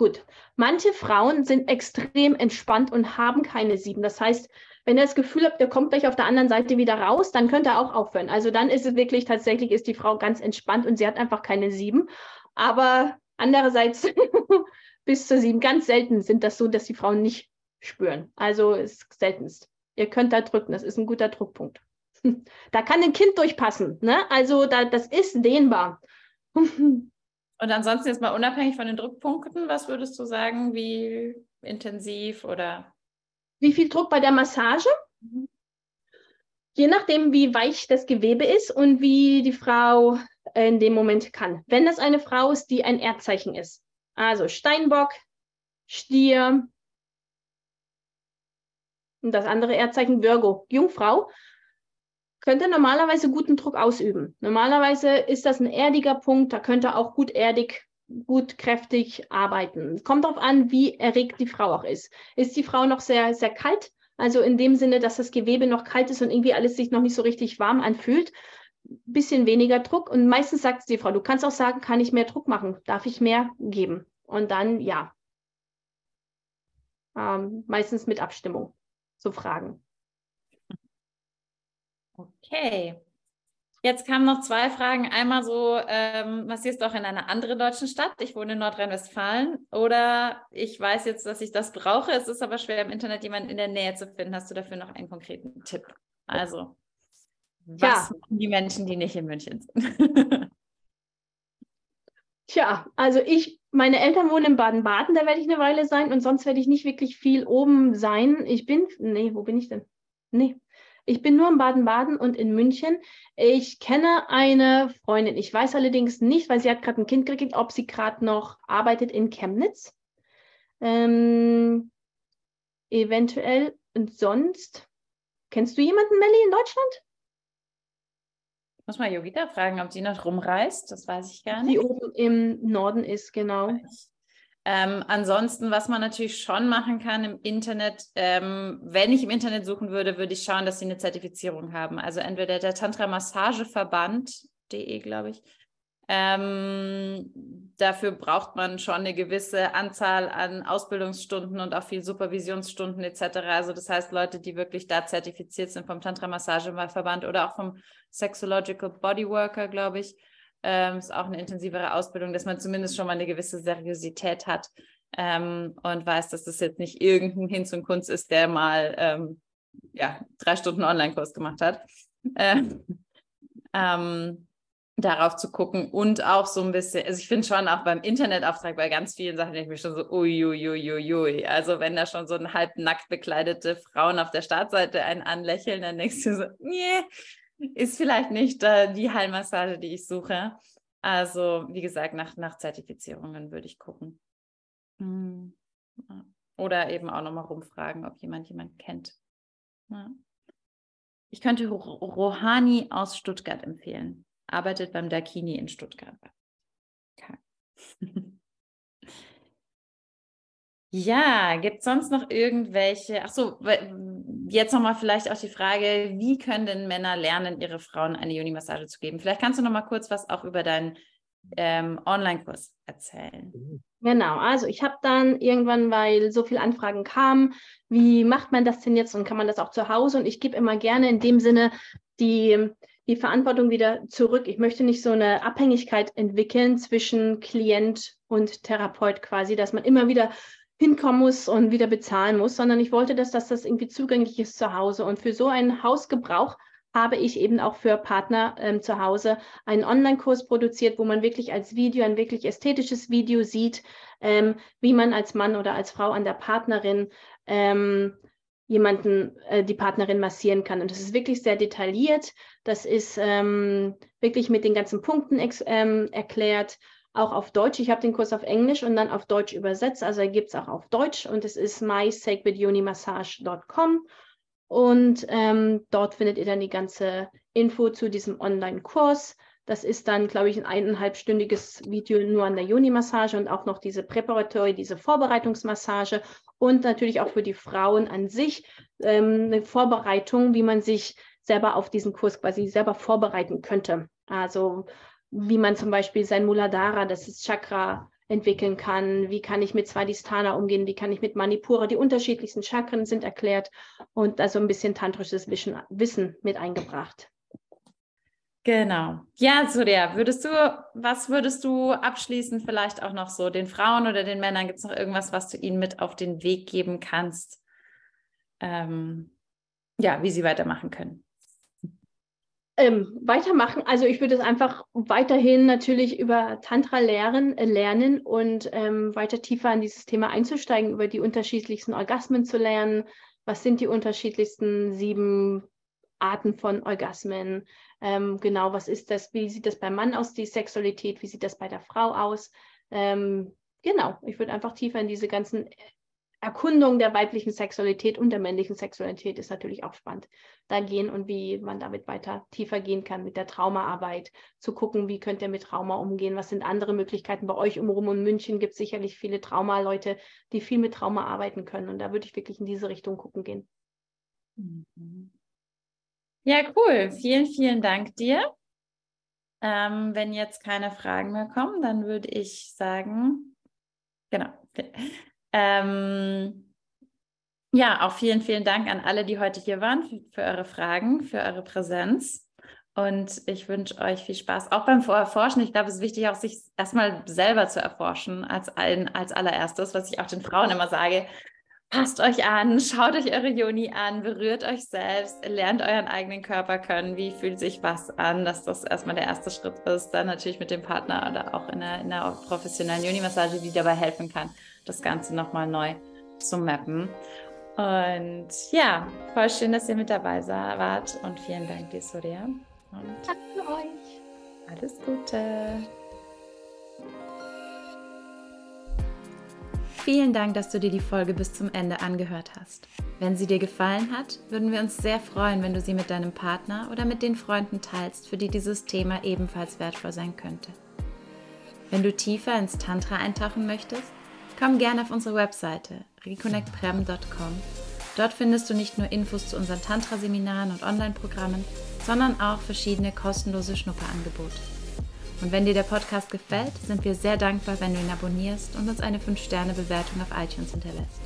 Gut, manche Frauen sind extrem entspannt und haben keine sieben. Das heißt, wenn ihr das Gefühl habt, der kommt gleich auf der anderen Seite wieder raus, dann könnt ihr auch aufhören. Also dann ist es wirklich tatsächlich, ist die Frau ganz entspannt und sie hat einfach keine sieben. Aber andererseits bis zur sieben, ganz selten sind das so, dass die Frauen nicht spüren. Also ist seltenst. Ihr könnt da drücken, das ist ein guter Druckpunkt. Da kann ein Kind durchpassen. Ne? Also da, das ist dehnbar. Und ansonsten jetzt mal unabhängig von den Druckpunkten, was würdest du sagen, wie intensiv oder? Wie viel Druck bei der Massage? Mhm. Je nachdem, wie weich das Gewebe ist und wie die Frau in dem Moment kann. Wenn das eine Frau ist, die ein Erdzeichen ist, also Steinbock, Stier und das andere Erdzeichen Virgo, Jungfrau, könnte normalerweise guten Druck ausüben. Normalerweise ist das ein erdiger Punkt, da könnte auch gut erdig, gut kräftig arbeiten. Kommt darauf an, wie erregt die Frau auch ist. Ist die Frau noch sehr, sehr kalt? Also in dem Sinne, dass das Gewebe noch kalt ist und irgendwie alles sich noch nicht so richtig warm anfühlt. Bisschen weniger Druck. Und meistens sagt die Frau, du kannst auch sagen, kann ich mehr Druck machen? Darf ich mehr geben? Und dann ja. Ähm, meistens mit Abstimmung. So Fragen. Okay. Jetzt kamen noch zwei Fragen. Einmal so, ähm, massierst du auch in einer anderen deutschen Stadt? Ich wohne in Nordrhein-Westfalen. Oder ich weiß jetzt, dass ich das brauche. Es ist aber schwer im Internet jemanden in der Nähe zu finden. Hast du dafür noch einen konkreten Tipp? Also, was ja. machen die Menschen, die nicht in München sind? Tja, also ich, meine Eltern wohnen in Baden-Baden, da werde ich eine Weile sein und sonst werde ich nicht wirklich viel oben sein. Ich bin, nee, wo bin ich denn? Nee, ich bin nur in Baden-Baden und in München. Ich kenne eine Freundin. Ich weiß allerdings nicht, weil sie hat gerade ein Kind gekriegt, ob sie gerade noch arbeitet in Chemnitz. Ähm, eventuell. Und sonst, kennst du jemanden, Melli, in Deutschland? Ich muss mal Jovita fragen, ob sie noch rumreist. Das weiß ich gar nicht. Die oben im Norden ist, genau. Ich ähm, ansonsten, was man natürlich schon machen kann im Internet, ähm, wenn ich im Internet suchen würde, würde ich schauen, dass sie eine Zertifizierung haben. Also entweder der Tantra Massageverband.de, glaube ich. Ähm, dafür braucht man schon eine gewisse Anzahl an Ausbildungsstunden und auch viel Supervisionsstunden etc. Also das heißt, Leute, die wirklich da zertifiziert sind vom Tantra Massageverband oder auch vom Sexological Bodyworker, glaube ich, ähm, ist auch eine intensivere Ausbildung, dass man zumindest schon mal eine gewisse Seriosität hat ähm, und weiß, dass das jetzt nicht irgendein Hinz und Kunst ist, der mal ähm, ja, drei Stunden Online-Kurs gemacht hat. Ähm, ähm, darauf zu gucken und auch so ein bisschen, also ich finde schon auch beim Internetauftrag bei ganz vielen Sachen denke ich mir schon so, uiuiuiui. Also wenn da schon so ein halb nackt bekleidete Frauen auf der Startseite einen anlächeln, dann denkst du so, nee, ist vielleicht nicht äh, die Heilmassage, die ich suche. Also, wie gesagt, nach, nach Zertifizierungen würde ich gucken. Hm. Oder eben auch nochmal rumfragen, ob jemand jemand kennt. Ich könnte Rohani aus Stuttgart empfehlen. Arbeitet beim Dakini in Stuttgart. Okay. Ja, gibt es sonst noch irgendwelche, ach so, jetzt nochmal vielleicht auch die Frage, wie können denn Männer lernen, ihre Frauen eine Juni-Massage zu geben? Vielleicht kannst du nochmal kurz was auch über deinen ähm, Online-Kurs erzählen. Genau, also ich habe dann irgendwann, weil so viele Anfragen kamen, wie macht man das denn jetzt und kann man das auch zu Hause? Und ich gebe immer gerne in dem Sinne die, die Verantwortung wieder zurück. Ich möchte nicht so eine Abhängigkeit entwickeln zwischen Klient und Therapeut quasi, dass man immer wieder hinkommen muss und wieder bezahlen muss, sondern ich wollte, dass, dass das irgendwie zugänglich ist zu Hause. Und für so einen Hausgebrauch habe ich eben auch für Partner ähm, zu Hause einen Online-Kurs produziert, wo man wirklich als Video, ein wirklich ästhetisches Video sieht, ähm, wie man als Mann oder als Frau an der Partnerin ähm, jemanden, äh, die Partnerin massieren kann. Und das ist wirklich sehr detailliert. Das ist ähm, wirklich mit den ganzen Punkten ähm, erklärt auch auf Deutsch. Ich habe den Kurs auf Englisch und dann auf Deutsch übersetzt. Also gibt es auch auf Deutsch und es ist mysacredunimassage.com. Und ähm, dort findet ihr dann die ganze Info zu diesem Online-Kurs. Das ist dann, glaube ich, ein eineinhalbstündiges Video nur an der Juni-Massage und auch noch diese Präparatory, diese Vorbereitungsmassage und natürlich auch für die Frauen an sich ähm, eine Vorbereitung, wie man sich selber auf diesen Kurs quasi selber vorbereiten könnte. Also wie man zum Beispiel sein Muladhara, das ist Chakra, entwickeln kann, wie kann ich mit Svadhisthana umgehen, wie kann ich mit Manipura, die unterschiedlichsten Chakren sind erklärt und also ein bisschen tantrisches Wissen mit eingebracht. Genau. Ja, Surya, würdest du, was würdest du abschließend vielleicht auch noch so den Frauen oder den Männern, gibt es noch irgendwas, was du ihnen mit auf den Weg geben kannst? Ähm, ja, wie sie weitermachen können ähm, weitermachen. Also ich würde es einfach weiterhin natürlich über Tantra lernen, äh, lernen und ähm, weiter tiefer in dieses Thema einzusteigen, über die unterschiedlichsten Orgasmen zu lernen. Was sind die unterschiedlichsten sieben Arten von Orgasmen? Ähm, genau, was ist das? Wie sieht das beim Mann aus, die Sexualität? Wie sieht das bei der Frau aus? Ähm, genau, ich würde einfach tiefer in diese ganzen Erkundung der weiblichen Sexualität und der männlichen Sexualität ist natürlich auch spannend. Da gehen und wie man damit weiter tiefer gehen kann mit der Traumaarbeit, zu gucken, wie könnt ihr mit Trauma umgehen, was sind andere Möglichkeiten. Bei euch um und München gibt es sicherlich viele Trauma-Leute, die viel mit Trauma arbeiten können. Und da würde ich wirklich in diese Richtung gucken gehen. Mhm. Ja, cool. Vielen, vielen Dank dir. Ähm, wenn jetzt keine Fragen mehr kommen, dann würde ich sagen, genau. Ähm, ja, auch vielen, vielen Dank an alle, die heute hier waren, für, für eure Fragen, für eure Präsenz. Und ich wünsche euch viel Spaß auch beim Erforschen. Ich glaube, es ist wichtig, auch sich erstmal selber zu erforschen als, allen, als allererstes, was ich auch den Frauen immer sage. Passt euch an, schaut euch eure Juni an, berührt euch selbst, lernt euren eigenen Körper können, wie fühlt sich was an, dass das erstmal der erste Schritt ist. Dann natürlich mit dem Partner oder auch in einer, in einer professionellen Juni-Massage, die dabei helfen kann, das Ganze nochmal neu zu mappen. Und ja, voll schön, dass ihr mit dabei wart und vielen Dank dir, Surya. Und Danke euch. Alles Gute. Vielen Dank, dass du dir die Folge bis zum Ende angehört hast. Wenn sie dir gefallen hat, würden wir uns sehr freuen, wenn du sie mit deinem Partner oder mit den Freunden teilst, für die dieses Thema ebenfalls wertvoll sein könnte. Wenn du tiefer ins Tantra eintauchen möchtest, komm gerne auf unsere Webseite reconnectprem.com. Dort findest du nicht nur Infos zu unseren Tantra-Seminaren und Online-Programmen, sondern auch verschiedene kostenlose Schnupperangebote. Und wenn dir der Podcast gefällt, sind wir sehr dankbar, wenn du ihn abonnierst und uns eine 5-Sterne-Bewertung auf iTunes hinterlässt.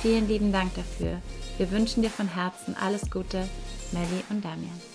Vielen lieben Dank dafür. Wir wünschen dir von Herzen alles Gute, Melly und Damian.